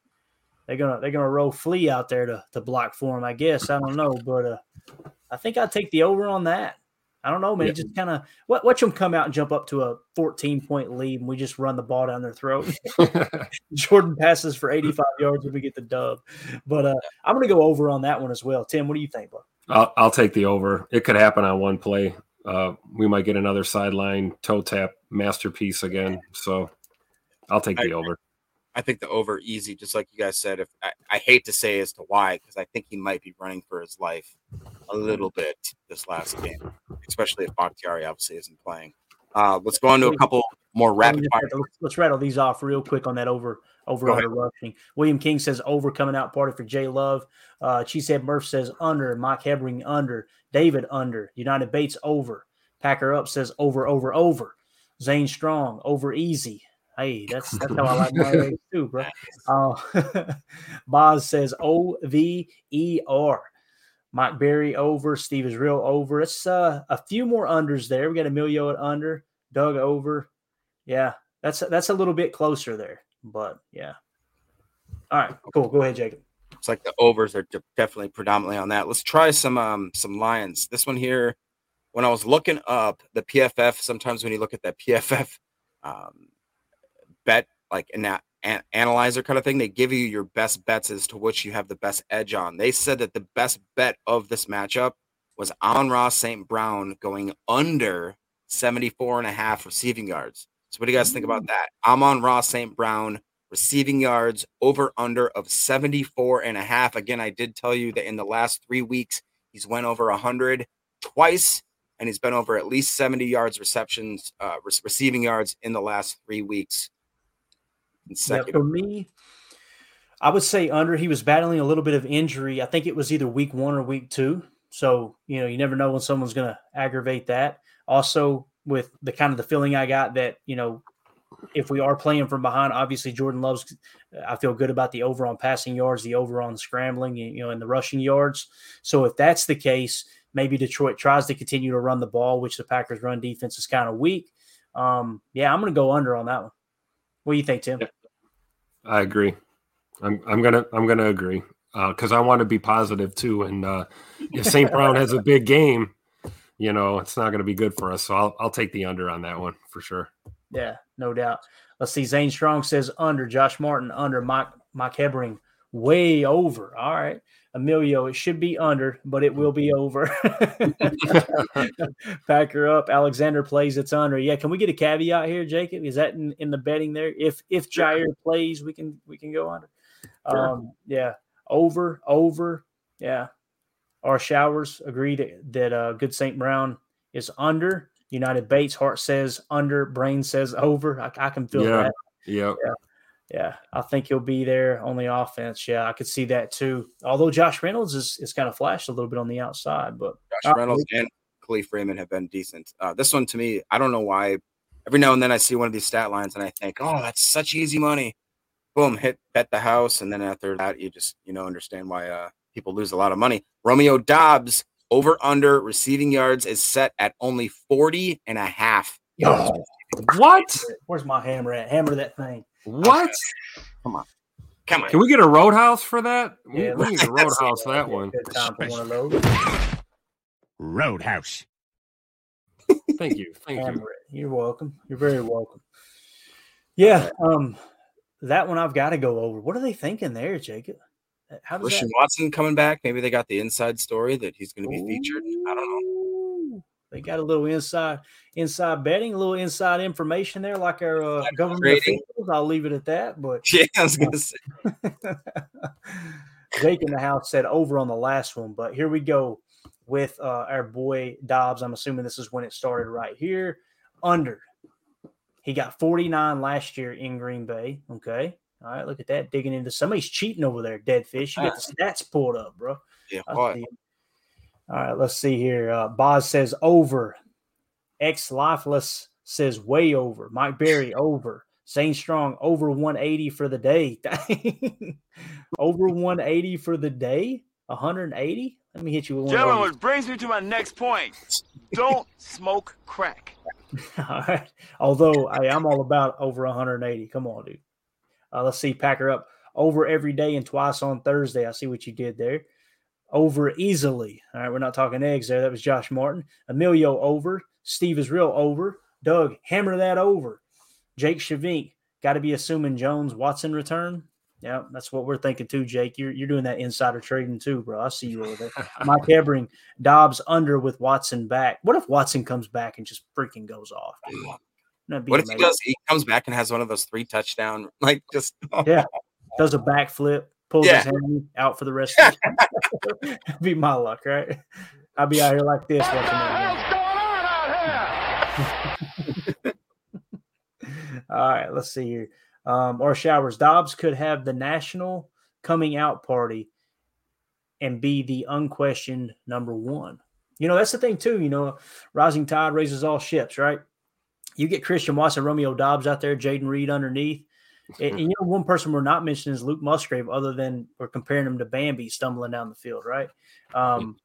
S3: they're gonna they're gonna roll Flea out there to, to block for him. I guess I don't know, but uh, I think I'd take the over on that. I don't know, man. Yeah. Just kind of what watch them come out and jump up to a 14 point lead, and we just run the ball down their throat. Jordan passes for 85 yards, and we get the dub. But uh, I'm gonna go over on that one as well. Tim, what do you think, bro?
S15: I'll, I'll take the over. It could happen on one play. Uh, we might get another sideline toe tap masterpiece again. So I'll take the I, over.
S14: I think the over easy, just like you guys said. If I, I hate to say as to why, because I think he might be running for his life a little bit this last game, especially if Bakhtiari obviously isn't playing. Uh, let's go on to a couple more
S3: Let
S14: rapid fire.
S3: Let's, let's rattle these off real quick on that over over
S14: Go
S3: under rushing. William King says over coming out party for Jay Love. Uh, Cheesehead Murph says under. Mike Hebring under. David under. United Bates over. Packer up says over over over. Zane Strong over easy. Hey, that's that's how I like my eggs too, bro. Uh, Boz says O V E R. Mike Berry over. Steve is real over. It's uh, a few more unders there. We got Emilio at under. Doug over. Yeah, that's that's a little bit closer there, but yeah. All right, cool. Go ahead, Jacob.
S14: It's like the overs are de- definitely predominantly on that. Let's try some um some lions. This one here, when I was looking up the PFF, sometimes when you look at that PFF um, bet like an, an analyzer kind of thing, they give you your best bets as to which you have the best edge on. They said that the best bet of this matchup was on Ross St. Brown going under 74 and a half receiving yards. So what do you guys think about that? I'm on Ross St. Brown receiving yards over under of 74 and a half. Again, I did tell you that in the last three weeks, he's went over 100 twice, and he's been over at least 70 yards receptions, uh, re- receiving yards in the last three weeks.
S3: Yeah, for me, I would say under. He was battling a little bit of injury. I think it was either week one or week two. So you know, you never know when someone's going to aggravate that. Also, with the kind of the feeling I got that you know, if we are playing from behind, obviously Jordan loves. I feel good about the over on passing yards, the over on scrambling, you know, and the rushing yards. So if that's the case, maybe Detroit tries to continue to run the ball, which the Packers' run defense is kind of weak. Um, yeah, I'm going to go under on that one. What do you think, Tim?
S15: I agree. I'm I'm gonna I'm gonna agree because I want to be positive too. And uh, if St. Brown has a big game, you know it's not going to be good for us. So I'll I'll take the under on that one for sure.
S3: Yeah, no doubt. Let's see. Zane Strong says under. Josh Martin under. Mike Mike Hebring way over. All right. Emilio, it should be under, but it will be over. Packer up. Alexander plays. It's under. Yeah. Can we get a caveat here, Jacob? Is that in, in the betting there? If if Jaire plays, we can we can go under.
S14: Sure.
S3: Um, yeah. Over. Over. Yeah. Our showers agree that, that uh, Good St. Brown is under. United Bates Heart says under. Brain says over. I, I can feel
S15: Yeah.
S3: that.
S15: Yep.
S3: Yeah. Yeah. I think he'll be there on the offense. Yeah. I could see that too. Although Josh Reynolds is, is kind of flashed a little bit on the outside, but
S14: Josh Reynolds and Khalif Freeman have been decent. Uh, this one to me, I don't know why. Every now and then I see one of these stat lines and I think, oh, that's such easy money. Boom, hit bet the house, and then after that, you just you know understand why uh, people lose a lot of money. Romeo Doubs over under receiving yards is set at only 40 and a half.
S3: Yo.
S15: What?
S3: Where's my hammer at? Hammer that thing.
S15: What?
S14: Come on. Come on.
S15: Can we get a roadhouse for that? We-
S3: Yeah,
S15: we, need a roadhouse for that one.
S3: For one.
S17: Roadhouse.
S15: Thank you. Thank you.
S3: You're welcome. You're very welcome. Yeah. Um, that one I've got to go over. What are they thinking there, Jacob? How does
S14: Christian
S3: that?
S14: Watson coming back. Maybe they got the inside story that he's going to be featured. I don't know.
S3: They got a little inside inside betting, a little inside information there, like our uh, government officials. I'll leave it at that. But
S14: Yeah, I was going to say.
S3: Jake in the house said over on the last one, but here we go with uh, our boy Doubs. I'm assuming this is when it started right here. Under. He got 49 last year in Green Bay. Okay. All right. Look at that. Digging into somebody's cheating over there, dead fish. You got the stats pulled up, bro.
S14: Yeah,
S3: I
S14: what?
S3: see it. All right, let's see here. Uh, Boz says over. X Lifeless says way over. Mike Berry over. Zane Strong over 180 for the day. over 180 for the day. 180. Let me hit you with one.
S16: Gentlemen,
S3: those.
S16: which brings me to my next point. Don't smoke crack.
S3: All right. Although I, I'm all about over 180. Come on, dude. Uh, let's see. Packer up over every day and twice on Thursday. I see what you did there. Over easily. All right. We're not talking eggs there. That was Josh Martin. Emilio over. Steve is real over. Doug, hammer that over. Jake Shavink, got to be assuming Jones Watson return. Yeah, that's what we're thinking too, Jake. You're, you're doing that insider trading too, bro. I see you over there. Mike Hebring, Doubs under with Watson back. What if Watson comes back and just freaking goes off?
S14: What if he does? He comes back and has one of those three touchdown, like just
S3: Yeah, does a backflip, pulls
S14: Yeah.
S3: his hand out for the rest of the Be my luck, right? I'll be out here like this watching that. game. All right, let's see here. Um, or showers. Doubs could have the national coming out party and be the unquestioned number one. You know, that's the thing too. You know, rising tide raises all ships, right? You get Christian Watson, Romeo Doubs out there, Jayden Reed underneath. And, you know, one person we're not mentioning is Luke Musgrave, other than we're comparing him to Bambi stumbling down the field, right? Um,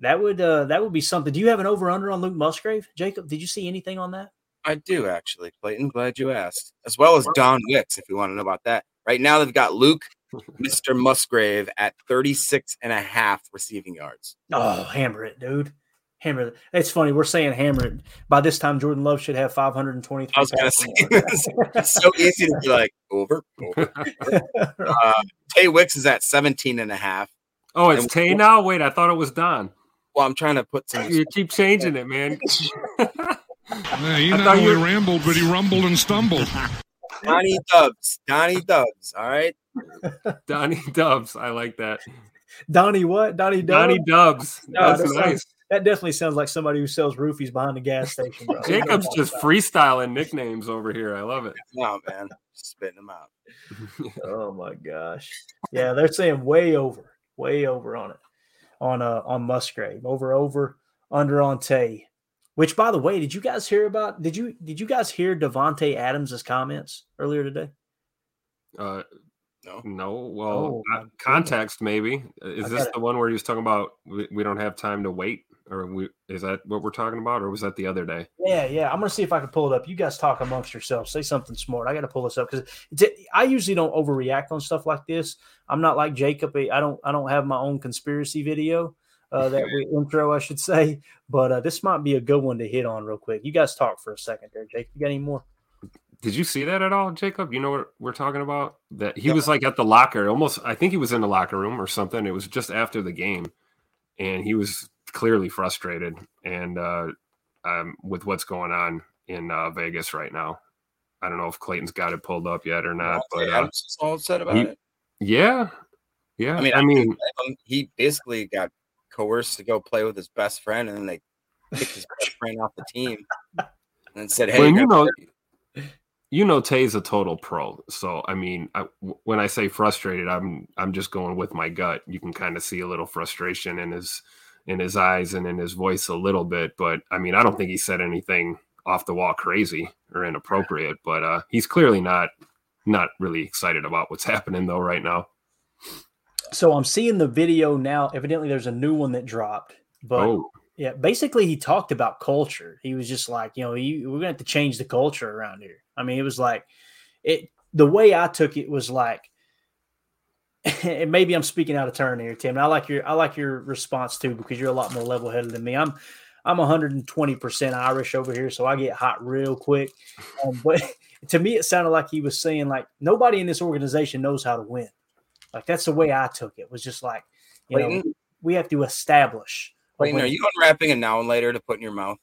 S3: that would uh, that would be something. Do you have an over under on Luke Musgrave, Jacob? Did you see anything on that?
S14: I do actually, Clayton. Glad you asked. As well as Don Wicks, if you want to know about that. Right now, they've got Luke, Mr. Musgrave at 36 and a half receiving yards.
S3: Oh, hammer it, dude. Hammer it. It's funny. We're saying hammer it. By this time, Jordan Love should have 523.
S14: I was going to say, it's so easy to be like, over, over. uh, Tay Wicks is at 17 and a half.
S15: Oh, it's and Tay now? Wait, I thought it was Don.
S14: Well, I'm trying to put some.
S15: You keep changing it, man.
S18: yeah, he not only rambled, but he rumbled and stumbled.
S14: Donnie Dubs. Donnie Dubs. All right.
S15: Donnie Dubs. I like that.
S3: Donnie what? Donnie Dubs.
S15: Donnie Dubs.
S3: No,
S15: That's
S3: that
S15: nice.
S3: Sounds, that definitely sounds like somebody who sells roofies behind the gas station. Bro.
S15: Jacob's just freestyling nicknames over here. I love it.
S14: No, man. Spitting them out.
S3: oh my gosh. Yeah, they're saying way over, way over on it. On uh on Musgrave. Over, over, under on Tay. Which by the way, did you guys hear about did you did you guys hear Davante Adams's comments earlier today?
S15: Uh
S14: no.
S15: No. Well,
S3: Oh,
S15: uh, context maybe. Is
S3: I
S15: this
S3: gotta-
S15: the one where he was talking about we, we don't have time to wait, or we is that what we're talking about, or was that the other day?
S3: Yeah, yeah. I'm gonna see if I can pull it up. You guys talk amongst yourselves. Say something smart. I got to pull this up because I usually don't overreact on stuff like this. I'm not like Jacob. I don't. I don't have my own conspiracy video uh, that we intro, I should say. But uh, this might be a good one to hit on real quick. You guys talk for a second there, Jake. You got any more?
S15: Did you see that at all, Jacob? You know what we're talking about? That he was like at the locker, almost. I think he was in the locker room or something. It was just after the game, and he was clearly frustrated and uh, um, with what's going on in uh, Vegas right now. I don't know if Clayton's got it pulled up yet or not, but uh,
S14: Adams all upset about
S15: he-
S14: it.
S15: yeah, yeah.
S14: I mean,
S15: I mean,
S14: he basically got coerced to go play with his best friend, and then they kicked his best friend off the team, and said, "Hey,
S15: when
S14: you
S15: know, you know, Tay's a total pro. So I mean, I, w- when I say frustrated, I'm I'm just going with my gut. You can kind of see a little frustration in his in his eyes and in his voice a little bit. But I mean, I don't think he said anything off the wall crazy or inappropriate. But uh, he's clearly not not really excited about what's happening though right now.
S3: So I'm seeing the video now. Evidently, there's a new one that dropped. But
S15: Oh.
S3: yeah, basically, he talked about culture. He was just like, you know, you, we're gonna have to change the culture around here. I mean, it was like it. The way I took it was like, and maybe I'm speaking out of turn here, Tim. I like your I like your response too because you're a lot more level headed than me. I'm I'm 120 percent Irish over here, so I get hot real quick. Um, but to me, it sounded like he was saying like nobody in this organization knows how to win. Like that's the way I took it. Was just like, you know, we have to establish.
S14: Clayton, are you unwrapping a now and later to put in your mouth?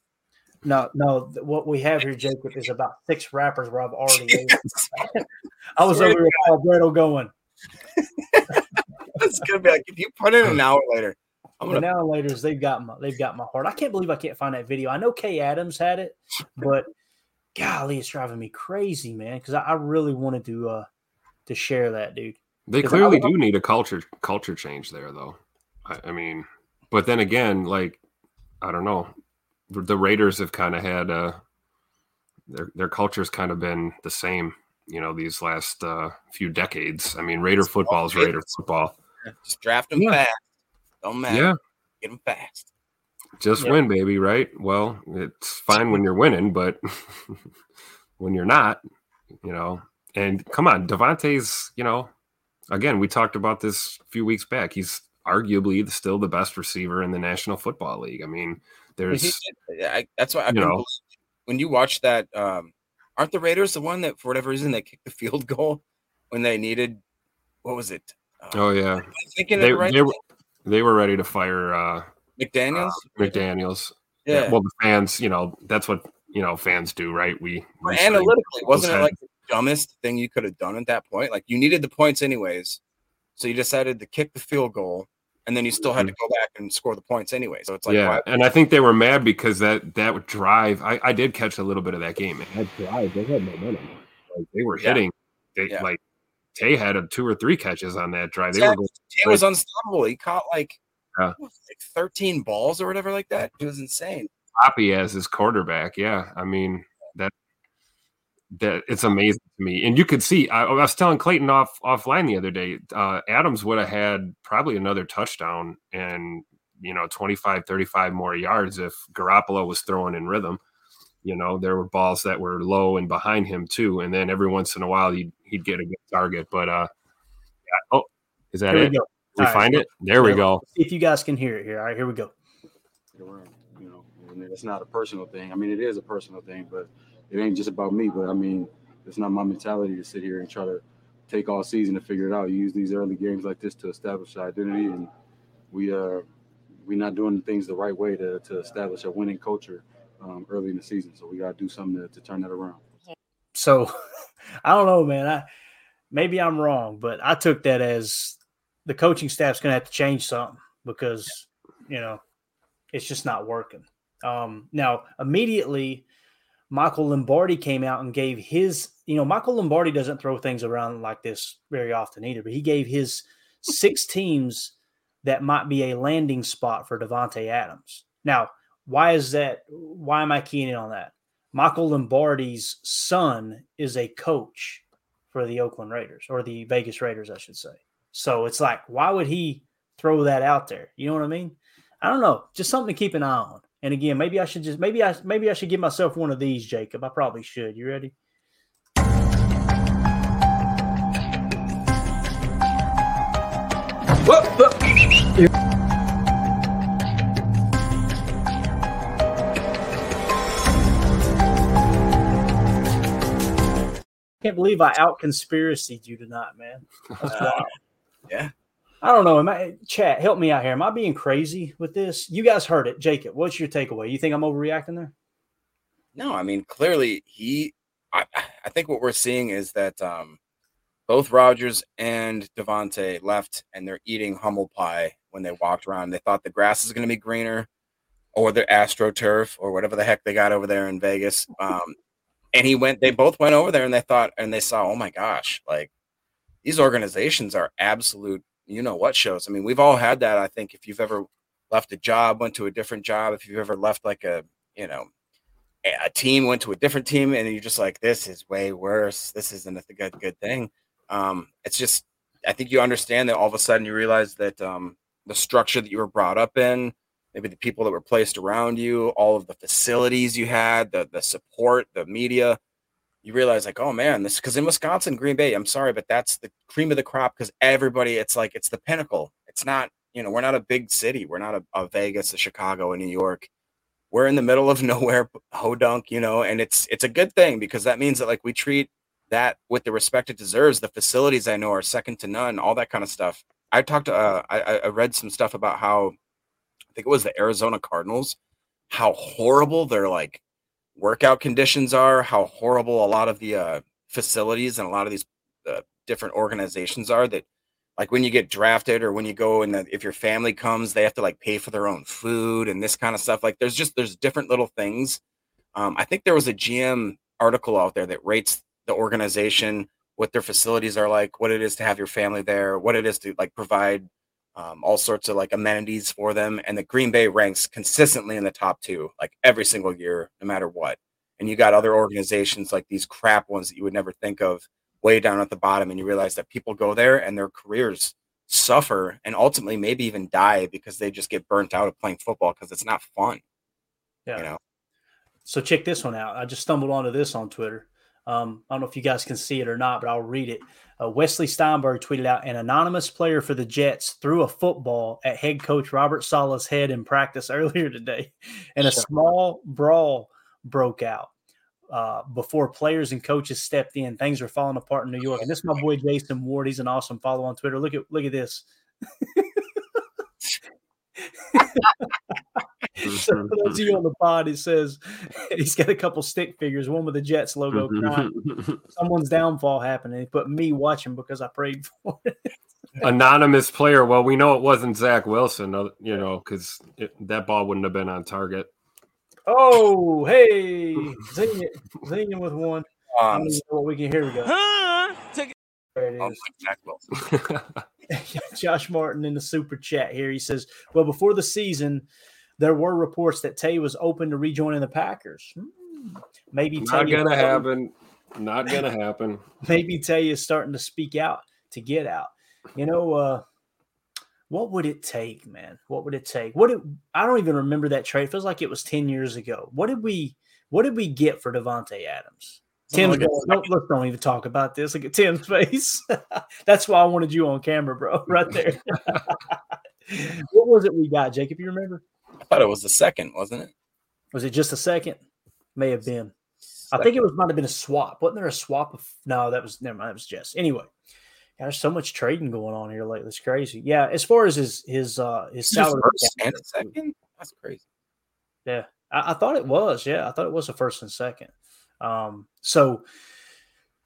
S3: No, no. What we have here, Jacob, is about six rappers where I've already. I was over here with Alberto going.
S14: It's gonna be like if you put in an hour later. I'm
S3: The
S14: gonna
S3: now and later's they've got my they've got my heart. I can't believe I can't find that video. I know Kay Adams had it, but golly, it's driving me crazy, man. Because I, I really wanted to uh to share that, dude.
S15: They
S3: 'Cause I
S15: clearly
S3: love-
S15: do need a culture culture change there, though. I, I mean, but then again, like I don't know, the, the Raiders have kind of had uh, their their culture's kind of been the same, you know, these last uh, few decades. I mean, Raider football is Raider football.
S14: just draft them
S15: Yeah.
S14: fast. Don't matter.
S15: Yeah,
S14: Get them fast.
S15: just
S3: Yeah.
S15: win, baby. Right? Well, it's fine when you're winning, but when you're not, you know. And come on, Davante's, you know, again, we talked about this a few weeks back. He's arguably still the best receiver in the National Football League. I mean, there's
S14: I, that's why I
S15: you know.
S14: when you watch that. Um, aren't the Raiders the one that for whatever reason they kicked the field goal when they needed? What was it? Uh,
S15: oh yeah,
S14: I thinking
S15: they,
S14: right
S15: they were they were ready to fire uh,
S14: McDaniels.
S15: McDaniels.
S14: Yeah.
S15: Well, the fans, you know, that's what you know fans do, right? We, we
S14: analytically, wasn't it like the dumbest thing you could have done at that point? Like you needed the points anyways, so you decided to kick the field goal and then you still had to mm-hmm. go back and score the points anyway. So it's like,
S15: yeah,
S14: why-
S15: and I think they were mad because that that drive. I, I did catch a little bit of that game. Man. That drive, they had momentum. Like they were
S14: Yeah.
S15: hitting. They
S14: Yeah.
S15: like Tay had a two or three catches on that drive. They were going.
S14: Tay was unstoppable. He caught like,
S15: Yeah.
S14: it, like 13 balls or whatever like that. It was insane.
S15: Poppy as his quarterback. Yeah, I mean that that it's amazing to me. And you could see. I, I was telling Clayton off offline the other day. Uh, Adams would have had probably another touchdown and you know 25, 35 more yards if Garoppolo was throwing in rhythm. You know, there were balls that were low and behind him too, and then every once in a while he'd he'd get a good target. But uh, yeah. oh, is that
S3: Here
S15: it?
S3: we go.
S15: We
S3: All right.
S15: find it. There we go.
S3: If you guys can hear it here. All right, here we go.
S19: you know, and it's not a personal thing. I mean, it is a personal thing, but it ain't just about me. But I mean, it's not my mentality to sit here and try to take all season to figure it out. You use these early games like this to establish our identity, and we uh we're not doing things the right way to to establish a winning culture um, early in the season. So we got to do something to, to turn that around.
S3: So I don't know, man. I maybe I'm wrong, but I took that as the coaching staff's going to have to change something because you know it's just not working. Um, now immediately, Michael Lombardi came out and gave his. You know, Michael Lombardi doesn't throw things around like this very often either, but he gave his six teams that might be a landing spot for Davante Adams. Now, why is that? Why am I keying in on that? Michael Lombardi's son is a coach for the Oakland Raiders or the Vegas Raiders, I should say. So it's like, why would he throw that out there? You know what I mean? I don't know. Just something to keep an eye on. And again, maybe I should just maybe I maybe I should give myself one of these, Jacob. I probably should. You ready? Can't believe I out conspiracied you tonight, man. Uh, wild.
S14: Yeah.
S3: I don't know. Am I chat? Help me out here. Am I being crazy with this? You guys heard it, Jacob. What's your takeaway? You think I'm overreacting there?
S14: No, I mean clearly he. I, I think what we're seeing is that um, both Rodgers and Davante left, and they're eating humble pie when they walked around. They thought the grass is going to be greener, or the AstroTurf, or whatever the heck they got over there in Vegas. Um, and he went. They both went over there, and they thought, and they saw, oh my gosh, like these organizations are absolute. You know what shows? I mean, we've all had that. I think if you've ever left a job, went to a different job, if you've ever left like a you know a team went to a different team and you're just like this is way worse this isn't a good good thing um it's just i think you understand that all of a sudden you realize that um the structure that you were brought up in maybe the people that were placed around you all of the facilities you had the the support the media you realize like oh man this because in wisconsin green bay i'm sorry but that's the cream of the crop because everybody it's like it's the pinnacle. It's not you know we're not a big city. We're not a, a vegas a chicago a new york. We're in the middle of nowhere hodunk you know and it's it's a good thing because that means that like we treat that with the respect it deserves. The facilities i know are second to none all that kind of stuff. I talked to uh, I, I read some stuff about how i think it was the arizona cardinals how horrible their like workout conditions are how horrible a lot of the uh, facilities and a lot of these uh, different organizations are that like when you get drafted or when you go and if your family comes they have to like pay for their own food and this kind of stuff like there's just there's different little things. Um, i think there was a gm article out there that rates the organization what their facilities are like what it is to have your family there what it is to like provide um, all sorts of like amenities for them and the green bay ranks consistently in the top two like every single year no matter what and you got other organizations like these crap ones that you would never think of way down at the bottom and you realize that people go there and their careers suffer and ultimately maybe even die because they just get burnt out of playing football because it's not fun
S3: Yeah.
S14: you know
S3: So check this one out. I just stumbled onto this on Twitter. Um, I don't know if you guys can see it or not, but I'll read it. Uh, Wesley Steinberg tweeted out an anonymous player for the Jets threw a football at head coach Robert Saleh's head in practice earlier today, and a small brawl broke out. Uh, before players and coaches stepped in, things were falling apart in New York. And this is my boy Jason Ward. He's an awesome follow on Twitter. Look at look at this. so for those of you on the pod, it says he's got a couple stick figures, one with the Jets logo. crying. Someone's downfall happened, and he put me watching because I prayed for it.
S15: anonymous player. Well, we know it wasn't Zach Wilson, uh, you know, because that ball wouldn't have been on target.
S3: Oh, hey, zing it, zing it with one. Um, what we can hear. We go. There it is.
S14: Zach Wilson.
S3: Josh Martin in the super chat here. He says, "Well, before the season, there were reports that Tay was open to rejoining the Packers. Hmm. Maybe
S15: not
S3: Tay
S15: gonna happen. Not gonna happen.
S3: Maybe Tay is starting to speak out to get out. You know, uh, what would it take, man? What would it take? What it, I don't even remember that trade. It feels like it was ten years ago. What did we? What did we get for Davante Adams? Tim's going, don't, look, don't even talk about this. Look at Tim's face. That's why I wanted you on camera, bro, right there. what was it we got, Jake? If you remember,
S14: I thought it was the second, wasn't it?
S3: Was it just a second? May have been. Second. I think it was might have been a swap. Wasn't there a swap of? No, that was never mind. That was Jess. Anyway, there's so much trading going on here lately. It's crazy. Yeah, as far as his his uh his salary
S14: first and second, that's crazy.
S3: Yeah, I, I, thought it was. Yeah, I thought it was a first and second. Um, so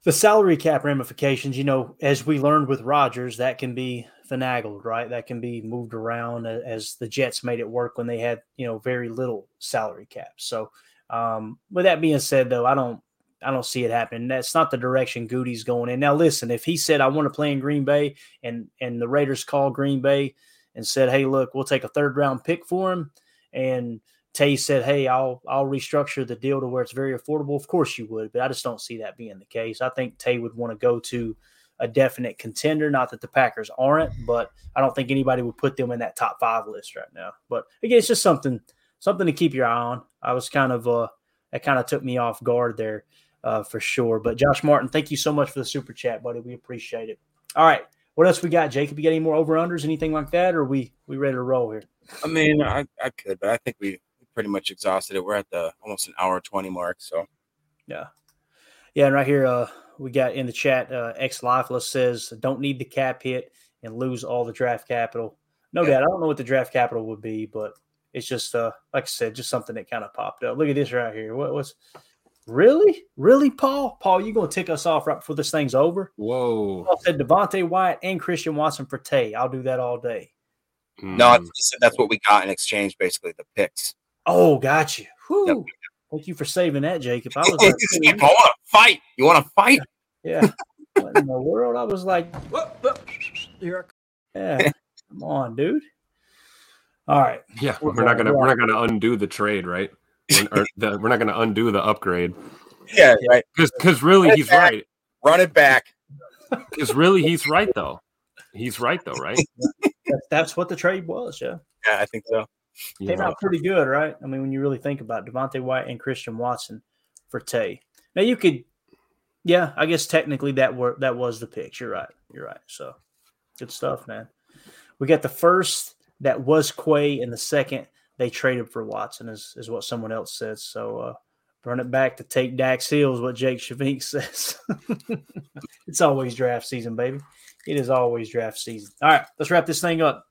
S3: the salary cap ramifications, you know, as we learned with Rodgers, that can be finagled, right? That can be moved around as the Jets made it work when they had, you know, very little salary cap. So, um, with that being said, though, I don't, I don't see it happening. That's not the direction Gutey's going in. Now, listen, if he said I want to play in Green Bay, and and the Raiders called Green Bay and said, "Hey, look, we'll take a third round pick for him," and Tay said, "Hey, I'll I'll restructure the deal to where it's very affordable." Of course you would, but I just don't see that being the case. I think Tay would want to go to a definite contender. Not that the Packers aren't, but I don't think anybody would put them in that top five list right now. But again, it's just something something to keep your eye on. I was kind of uh that kind of took me off guard there uh, for sure. But Josh Martin, thank you so much for the super chat, buddy. We appreciate it. All right, what else we got, Jacob? You got any more over unders, anything like that, or we we ready to roll here?
S14: I mean, I, I could, but I think we pretty much exhausted it. We're at the almost an hour 20 mark. So,
S3: yeah. Yeah. And right here, uh, we got in the chat, uh, X Lifeless says, don't need the cap hit and lose all the draft capital. No yeah. doubt. I don't know what the draft capital would be, but it's just, uh, like I said, just something that kind of popped up. Look at this right here. What was really, really, Paul? Paul, you gonna tick us off right before this thing's over?
S15: Whoa!
S3: Paul said Devonte Wyatt and Christian Watson for Tay. I'll do that all day.
S14: No, I said that's what we got in exchange, basically the picks.
S3: Oh, got you. Yep. Thank you for saving that, Jacob. I was like,
S14: I want to fight. You want to fight?
S3: Yeah. what in the world? I was like, here yeah. Come on, dude. All right.
S15: Yeah, we're, we're not gonna we're not gonna undo the trade, right? We're, the, we're not gonna undo the upgrade.
S14: Yeah, right.
S15: Because really, he's
S14: back.
S15: right.
S14: Run it back.
S15: Because really, he's right though. He's right though, right?
S3: that's, that's what the trade was. Yeah.
S14: Yeah, I think so.
S3: Came out pretty good, right? I mean, when you really think about it, Devonte Wyatt and Christian Watson for Tay. Now you could, yeah, I guess technically that were that was the pick. You're right. You're right. So good stuff, man. We got the first that was Quay, and the second they traded for Watson, is is what someone else says. So uh run it back to take Dax Hill is what Jake Shavink says. it's always draft season, baby. It is always draft season. All right, let's wrap this thing up.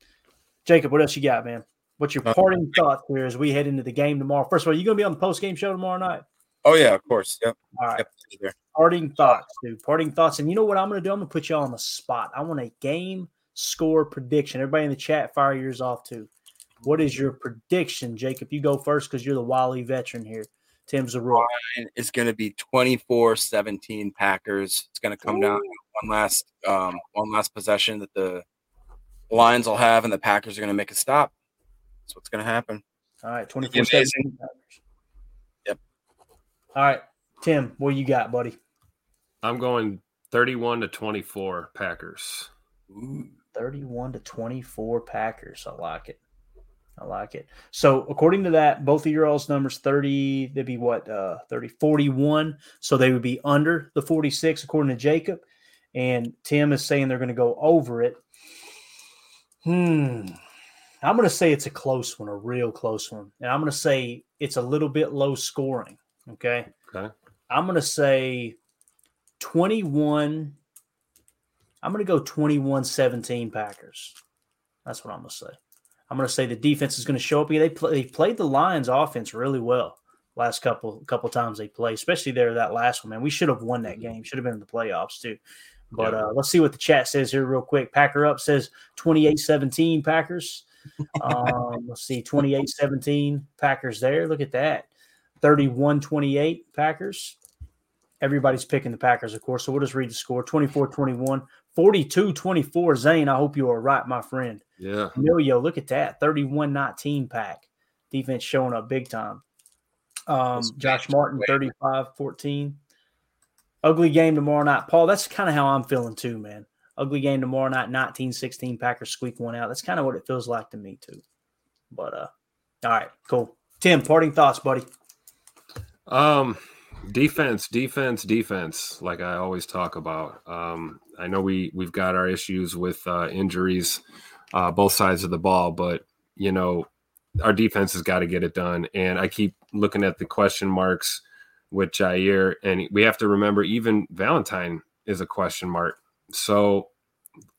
S3: Jacob, what else you got, man? What's your uh, parting thoughts here as we head into the game tomorrow? First of all, are you going to be on the post game show tomorrow night?
S14: Oh yeah, of course. Yep.
S3: All right.
S14: Yep.
S3: Parting thoughts, dude. Parting thoughts. And you know what I'm going to do? I'm going to put you all on the spot. I want a game score prediction. Everybody in the chat, fire yours off too. What is your prediction, Jacob? You go first because you're the Wally veteran here. Tim's the rule.
S14: It's going to be 24-17 Packers. It's going to come Ooh. down to one last um, one last possession that the Lions will have, and the Packers are going to make a stop. That's what's going to happen.
S3: All right, 24 7.
S14: Yep.
S3: All right, Tim, what you got, buddy?
S15: I'm going 31 to 24 Packers.
S3: Ooh, 31 to 24 Packers. I like it. I like it. So, according to that, both of your all's numbers 30, they'd be what, uh, 30, 41. So, they would be under the 46, according to Jacob. And Tim is saying they're going to go over it. Hmm. I'm going to say it's a close one, a real close one. And I'm going to say it's a little bit low scoring. Okay.
S15: Okay.
S3: I'm going to say 21. I'm going to go 21 17 Packers. That's what I'm going to say. I'm going to say the defense is going to show up. They play, they played the Lions offense really well last couple couple times they played, especially there that last one. Man, we should have won that mm-hmm. game. Should have been in the playoffs too. But
S15: Yeah.
S3: uh, let's see what the chat says here real quick. Packer up says 28-17 Packers. Um, let's see, 28-17 Packers there. Look at that. 31-28 Packers. Everybody's picking the Packers, of course. So we'll just read the score 24 21, 42 24. Zane, I hope you are right, my friend.
S15: Yeah.
S3: Emilio, look at that 31 19 pack. Defense showing up big time. Um, Josh Martin, 35 14. Ugly game tomorrow night. Paul, that's kind of how I'm feeling too, man. Ugly game tomorrow night, 19 16. Packers squeak one out. That's kind of what it feels like to me, too. But, uh, all right, cool. Tim, parting thoughts, buddy.
S15: Um, defense, defense, defense. Like I always talk about. Um, I know we we've got our issues with uh, injuries, uh, both sides of the ball, but you know, our defense has got to get it done. And I keep looking at the question marks with Jaire, and we have to remember even Valentine is a question mark. So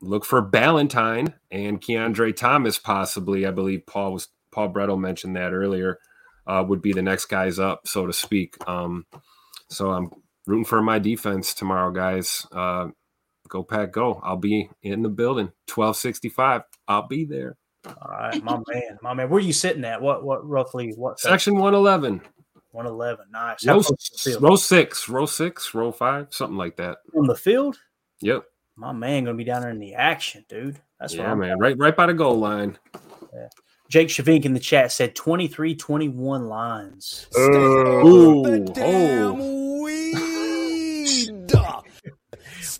S15: look for Ballentine and Keandre Thomas, possibly. I believe Paul was Paul Bretl mentioned that earlier. Uh, would be the next guys up, so to speak. Um, so I'm rooting for my defense tomorrow, guys. Uh, go pack, go! I'll be in the building. Twelve sixty five. I'll be there.
S3: All right, my man, my man. Where are you sitting at? What, what, roughly, what?
S15: Section one eleven.
S3: 111. Nice.
S15: Row,
S3: close to the field?
S15: row six, row six, row five, something like that.
S3: On the field?
S15: Yep.
S3: My man gonna be down there in the action, dude. That's what
S15: yeah,
S3: I'm
S15: man. Right, right by the goal line.
S3: Jake Shavink in the chat said 23 21 lines.
S15: Ooh, oh.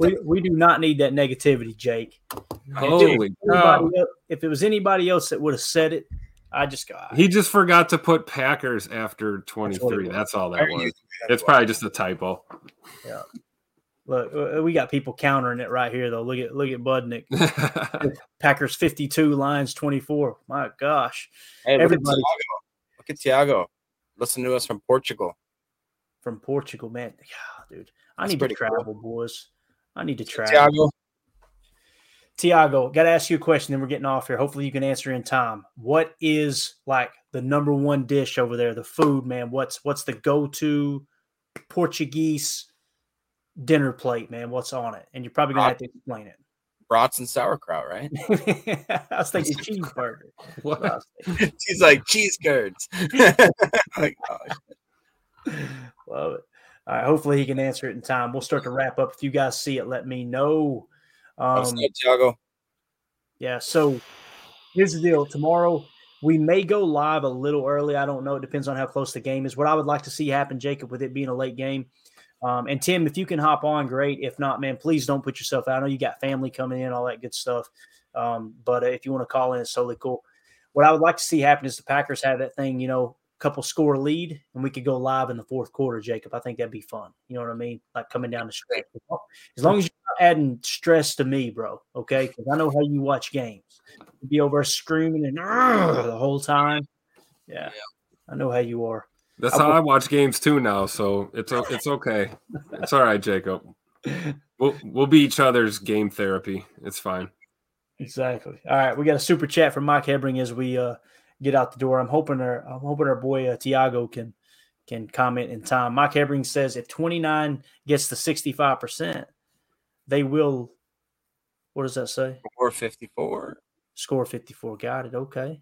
S3: We, we do not need that negativity, Jake. If it was
S15: Holy
S3: anybody
S15: cow.
S3: el- If it was anybody else that would have said it, I just got
S15: He just forgot to put Packers after 23.
S3: it
S15: That's, all that was. It's probably just a typo.
S3: Yeah. Look, uh, we got people countering it right here, though. Look at look at Budnick. Packers 52, Lions 24. My gosh.
S14: Hey, look at
S3: Everybody
S14: Tiago. Look at Tiago. Listen to us from Portugal.
S3: from Portugal, man. Yeah, dude. I
S14: That's
S3: need to
S14: pretty cool.
S3: travel, boys. I need to travel.
S14: Tiago.
S3: Tiago, got to ask you a question. Then we're getting off here. Hopefully, you can answer in time. What is like the number one dish over there? The food, man. What's what's the go to Portuguese dinner plate, man? What's on it? And you're probably gonna have to explain it.
S14: Brats and sauerkraut, right?
S3: I was thinking cheeseburger.
S15: What?
S14: He's like cheese curds. like, oh,
S3: Love it. All right. Hopefully, he can answer it in time. We'll start to wrap up. If you guys see it, let me know. Um,
S14: know, Tiago.
S3: Yeah. So here's the deal. Tomorrow we may go live a little early. I don't know. It depends on how close the game is. What I would like to see happen, Jacob, with it being a late game. Um, and Tim, if you can hop on, great. If not, man, please don't put yourself out. I know you got family coming in, all that good stuff. Um, but uh, if you want to call in, it's totally cool. What I would like to see happen is the Packers have that thing, you know, a couple score lead, and we could go live in the fourth quarter, Jacob. I think that'd be fun. You know what I mean? Like coming down the stretch. As long as you're not adding stress to me, bro. Okay, because I know how you watch games. You'd be over screaming and the whole time. Yeah, I know how you are.
S15: That's how I watch games too now, so it's it's okay. It's all right, Jacob. We'll we'll be each other's game therapy. It's fine.
S3: Exactly. All right, we got a super chat from Mike Hebring as we uh, get out the door. I'm hoping our I'm hoping our boy uh, Tiago can can comment in time. Mike Hebring says if 29 gets to 65 percent, they will. What does that say?
S14: Score 54.
S3: Score 54. Got it. Okay.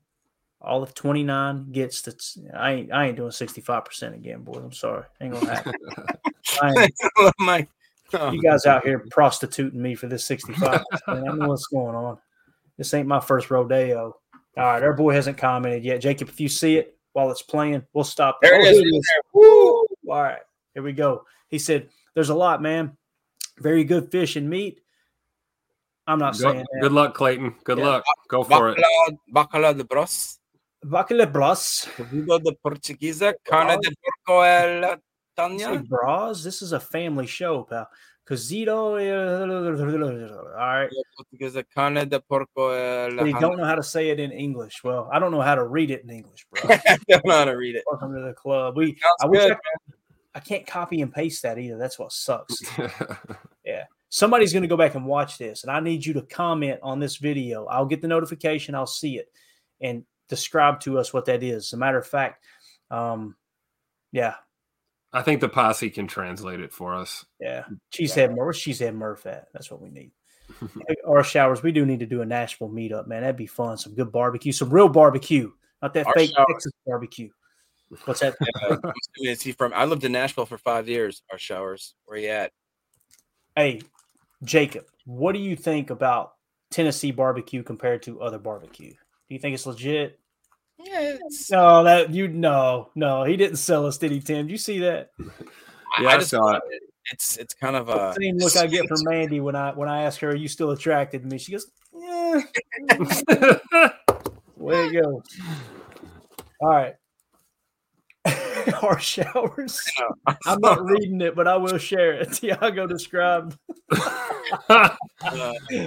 S3: All of 29 gets to. I ain't I ain't doing 65 percent again, boy. I'm sorry. Ain't gonna happen. I ain't-
S14: Mike.
S3: Oh, you guys out here prostituting me for this 65. Man, I know what's going on. This ain't my first rodeo. All right, our boy hasn't commented yet. Jacob, if you see it while it's playing, we'll stop.
S14: There it
S3: Oh,
S14: is,
S3: here
S14: right
S3: is.
S14: there.
S3: Woo! All right, here we go. He said, "There's a lot, man. Very good fish and meat." I'm not
S15: Go-
S3: saying that.
S15: good luck, Clayton. Good
S3: Yeah.
S15: luck. Go for it.
S14: Bacalhau, bacalhau de bros.
S3: Bacalhau bros.
S14: Cozido de portuguesa. Carne de porco e la tanya.
S3: bras. This is a family show, pal. Cozito. All right.
S14: Portuguesa. Carne de porco la
S3: don't know how to say it in English. Well, I don't know how to read it in English, bro.
S14: I don't know how to read it.
S3: Welcome to the club. We I
S14: good,
S3: I, I can't copy and paste that either. That's what sucks. yeah. Somebody's going to go back and watch this, and I need you to comment on this video. I'll get the notification, I'll see it, and describe to us what that is. As a matter of fact, um, yeah,
S15: I think the posse can translate it for us.
S3: Yeah, Cheesehead Murph. Where's Cheesehead Murph at? That's what we need. Hey, Our showers. We do need to do a Nashville meetup, man. That'd be fun. Some good barbecue, some real barbecue, not that
S14: Our
S3: fake
S14: showers.
S3: Texas barbecue. What's that?
S14: Uh, is he from? I lived in Nashville for five years. Our showers. Where you at?
S3: Hey, Jacob, what do you think about Tennessee barbecue compared to other barbecue? Do you think it's legit?
S14: Yeah,
S3: No, that you no, no, he didn't sell us, did he, Tim? Did you see that?
S14: I, I just thought it. It's it's kind of a
S3: Same look I get from Mandy when I when I ask her, "Are you still attracted to me?" She goes, "Yeah." Way to go! All right, our showers. I'm not reading it, but I will share it. Tiago described.
S15: Uh,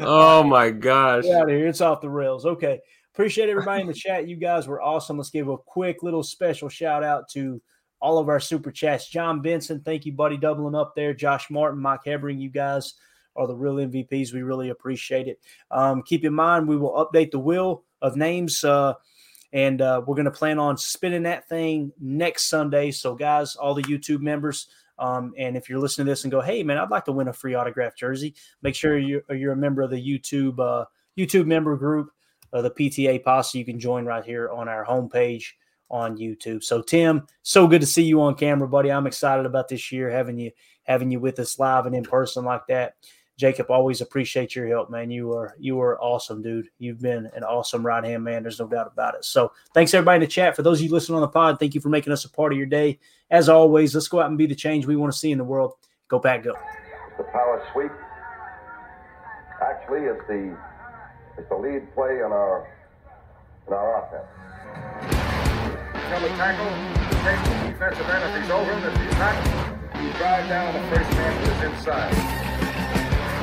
S15: oh my gosh.
S3: Get out of here. It's off the rails. Okay. Appreciate everybody in the chat. You guys were awesome. Let's give a quick little special shout out to all of our super chats. John Benson, thank you, buddy, doubling up there. Josh Martin, Mike Hebring, you guys are the real MVPs. We really appreciate it. Um, keep in mind, we will update the wheel of names, uh, and uh, we're going to plan on spinning that thing next Sunday. So, guys, all the YouTube members, um, and if you're listening to this and go, "Hey, man, I'd like to win a free autograph jersey," make sure you're, you're a member of the YouTube uh, YouTube member group, uh, the PTA Posse. You can join right here on our homepage on YouTube. So, Tim, so good to see you on camera, buddy. I'm excited about this year having you having you with us live and in person like that. Jacob, always appreciate your help, man. You are you are awesome, dude. You've been an awesome right hand man. There's no doubt about it. So, thanks everybody in the chat. For those of you listening on the pod, thank you for making us a part of your day. As always, let's go out and be the change we want to see in the world. Go Pack, go.
S1: The power sweep actually is the is the lead play in our in our offense.
S2: Double tackle, the defensive end. If he's over him, if he's not, you drive down the first man to his inside.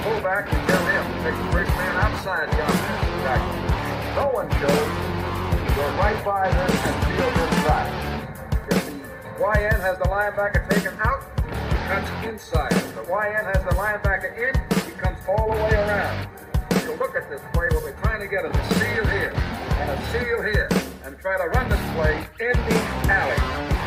S2: Pull back and tell him, take the first man outside the offensive tackle. No one shows. Go right by them and field inside. If the YN has the linebacker taken out, he cuts inside. If the YN has the linebacker in, he comes all the way around. You look at this play, what we're trying to get is a seal here and a seal here and try to run this play in the alley.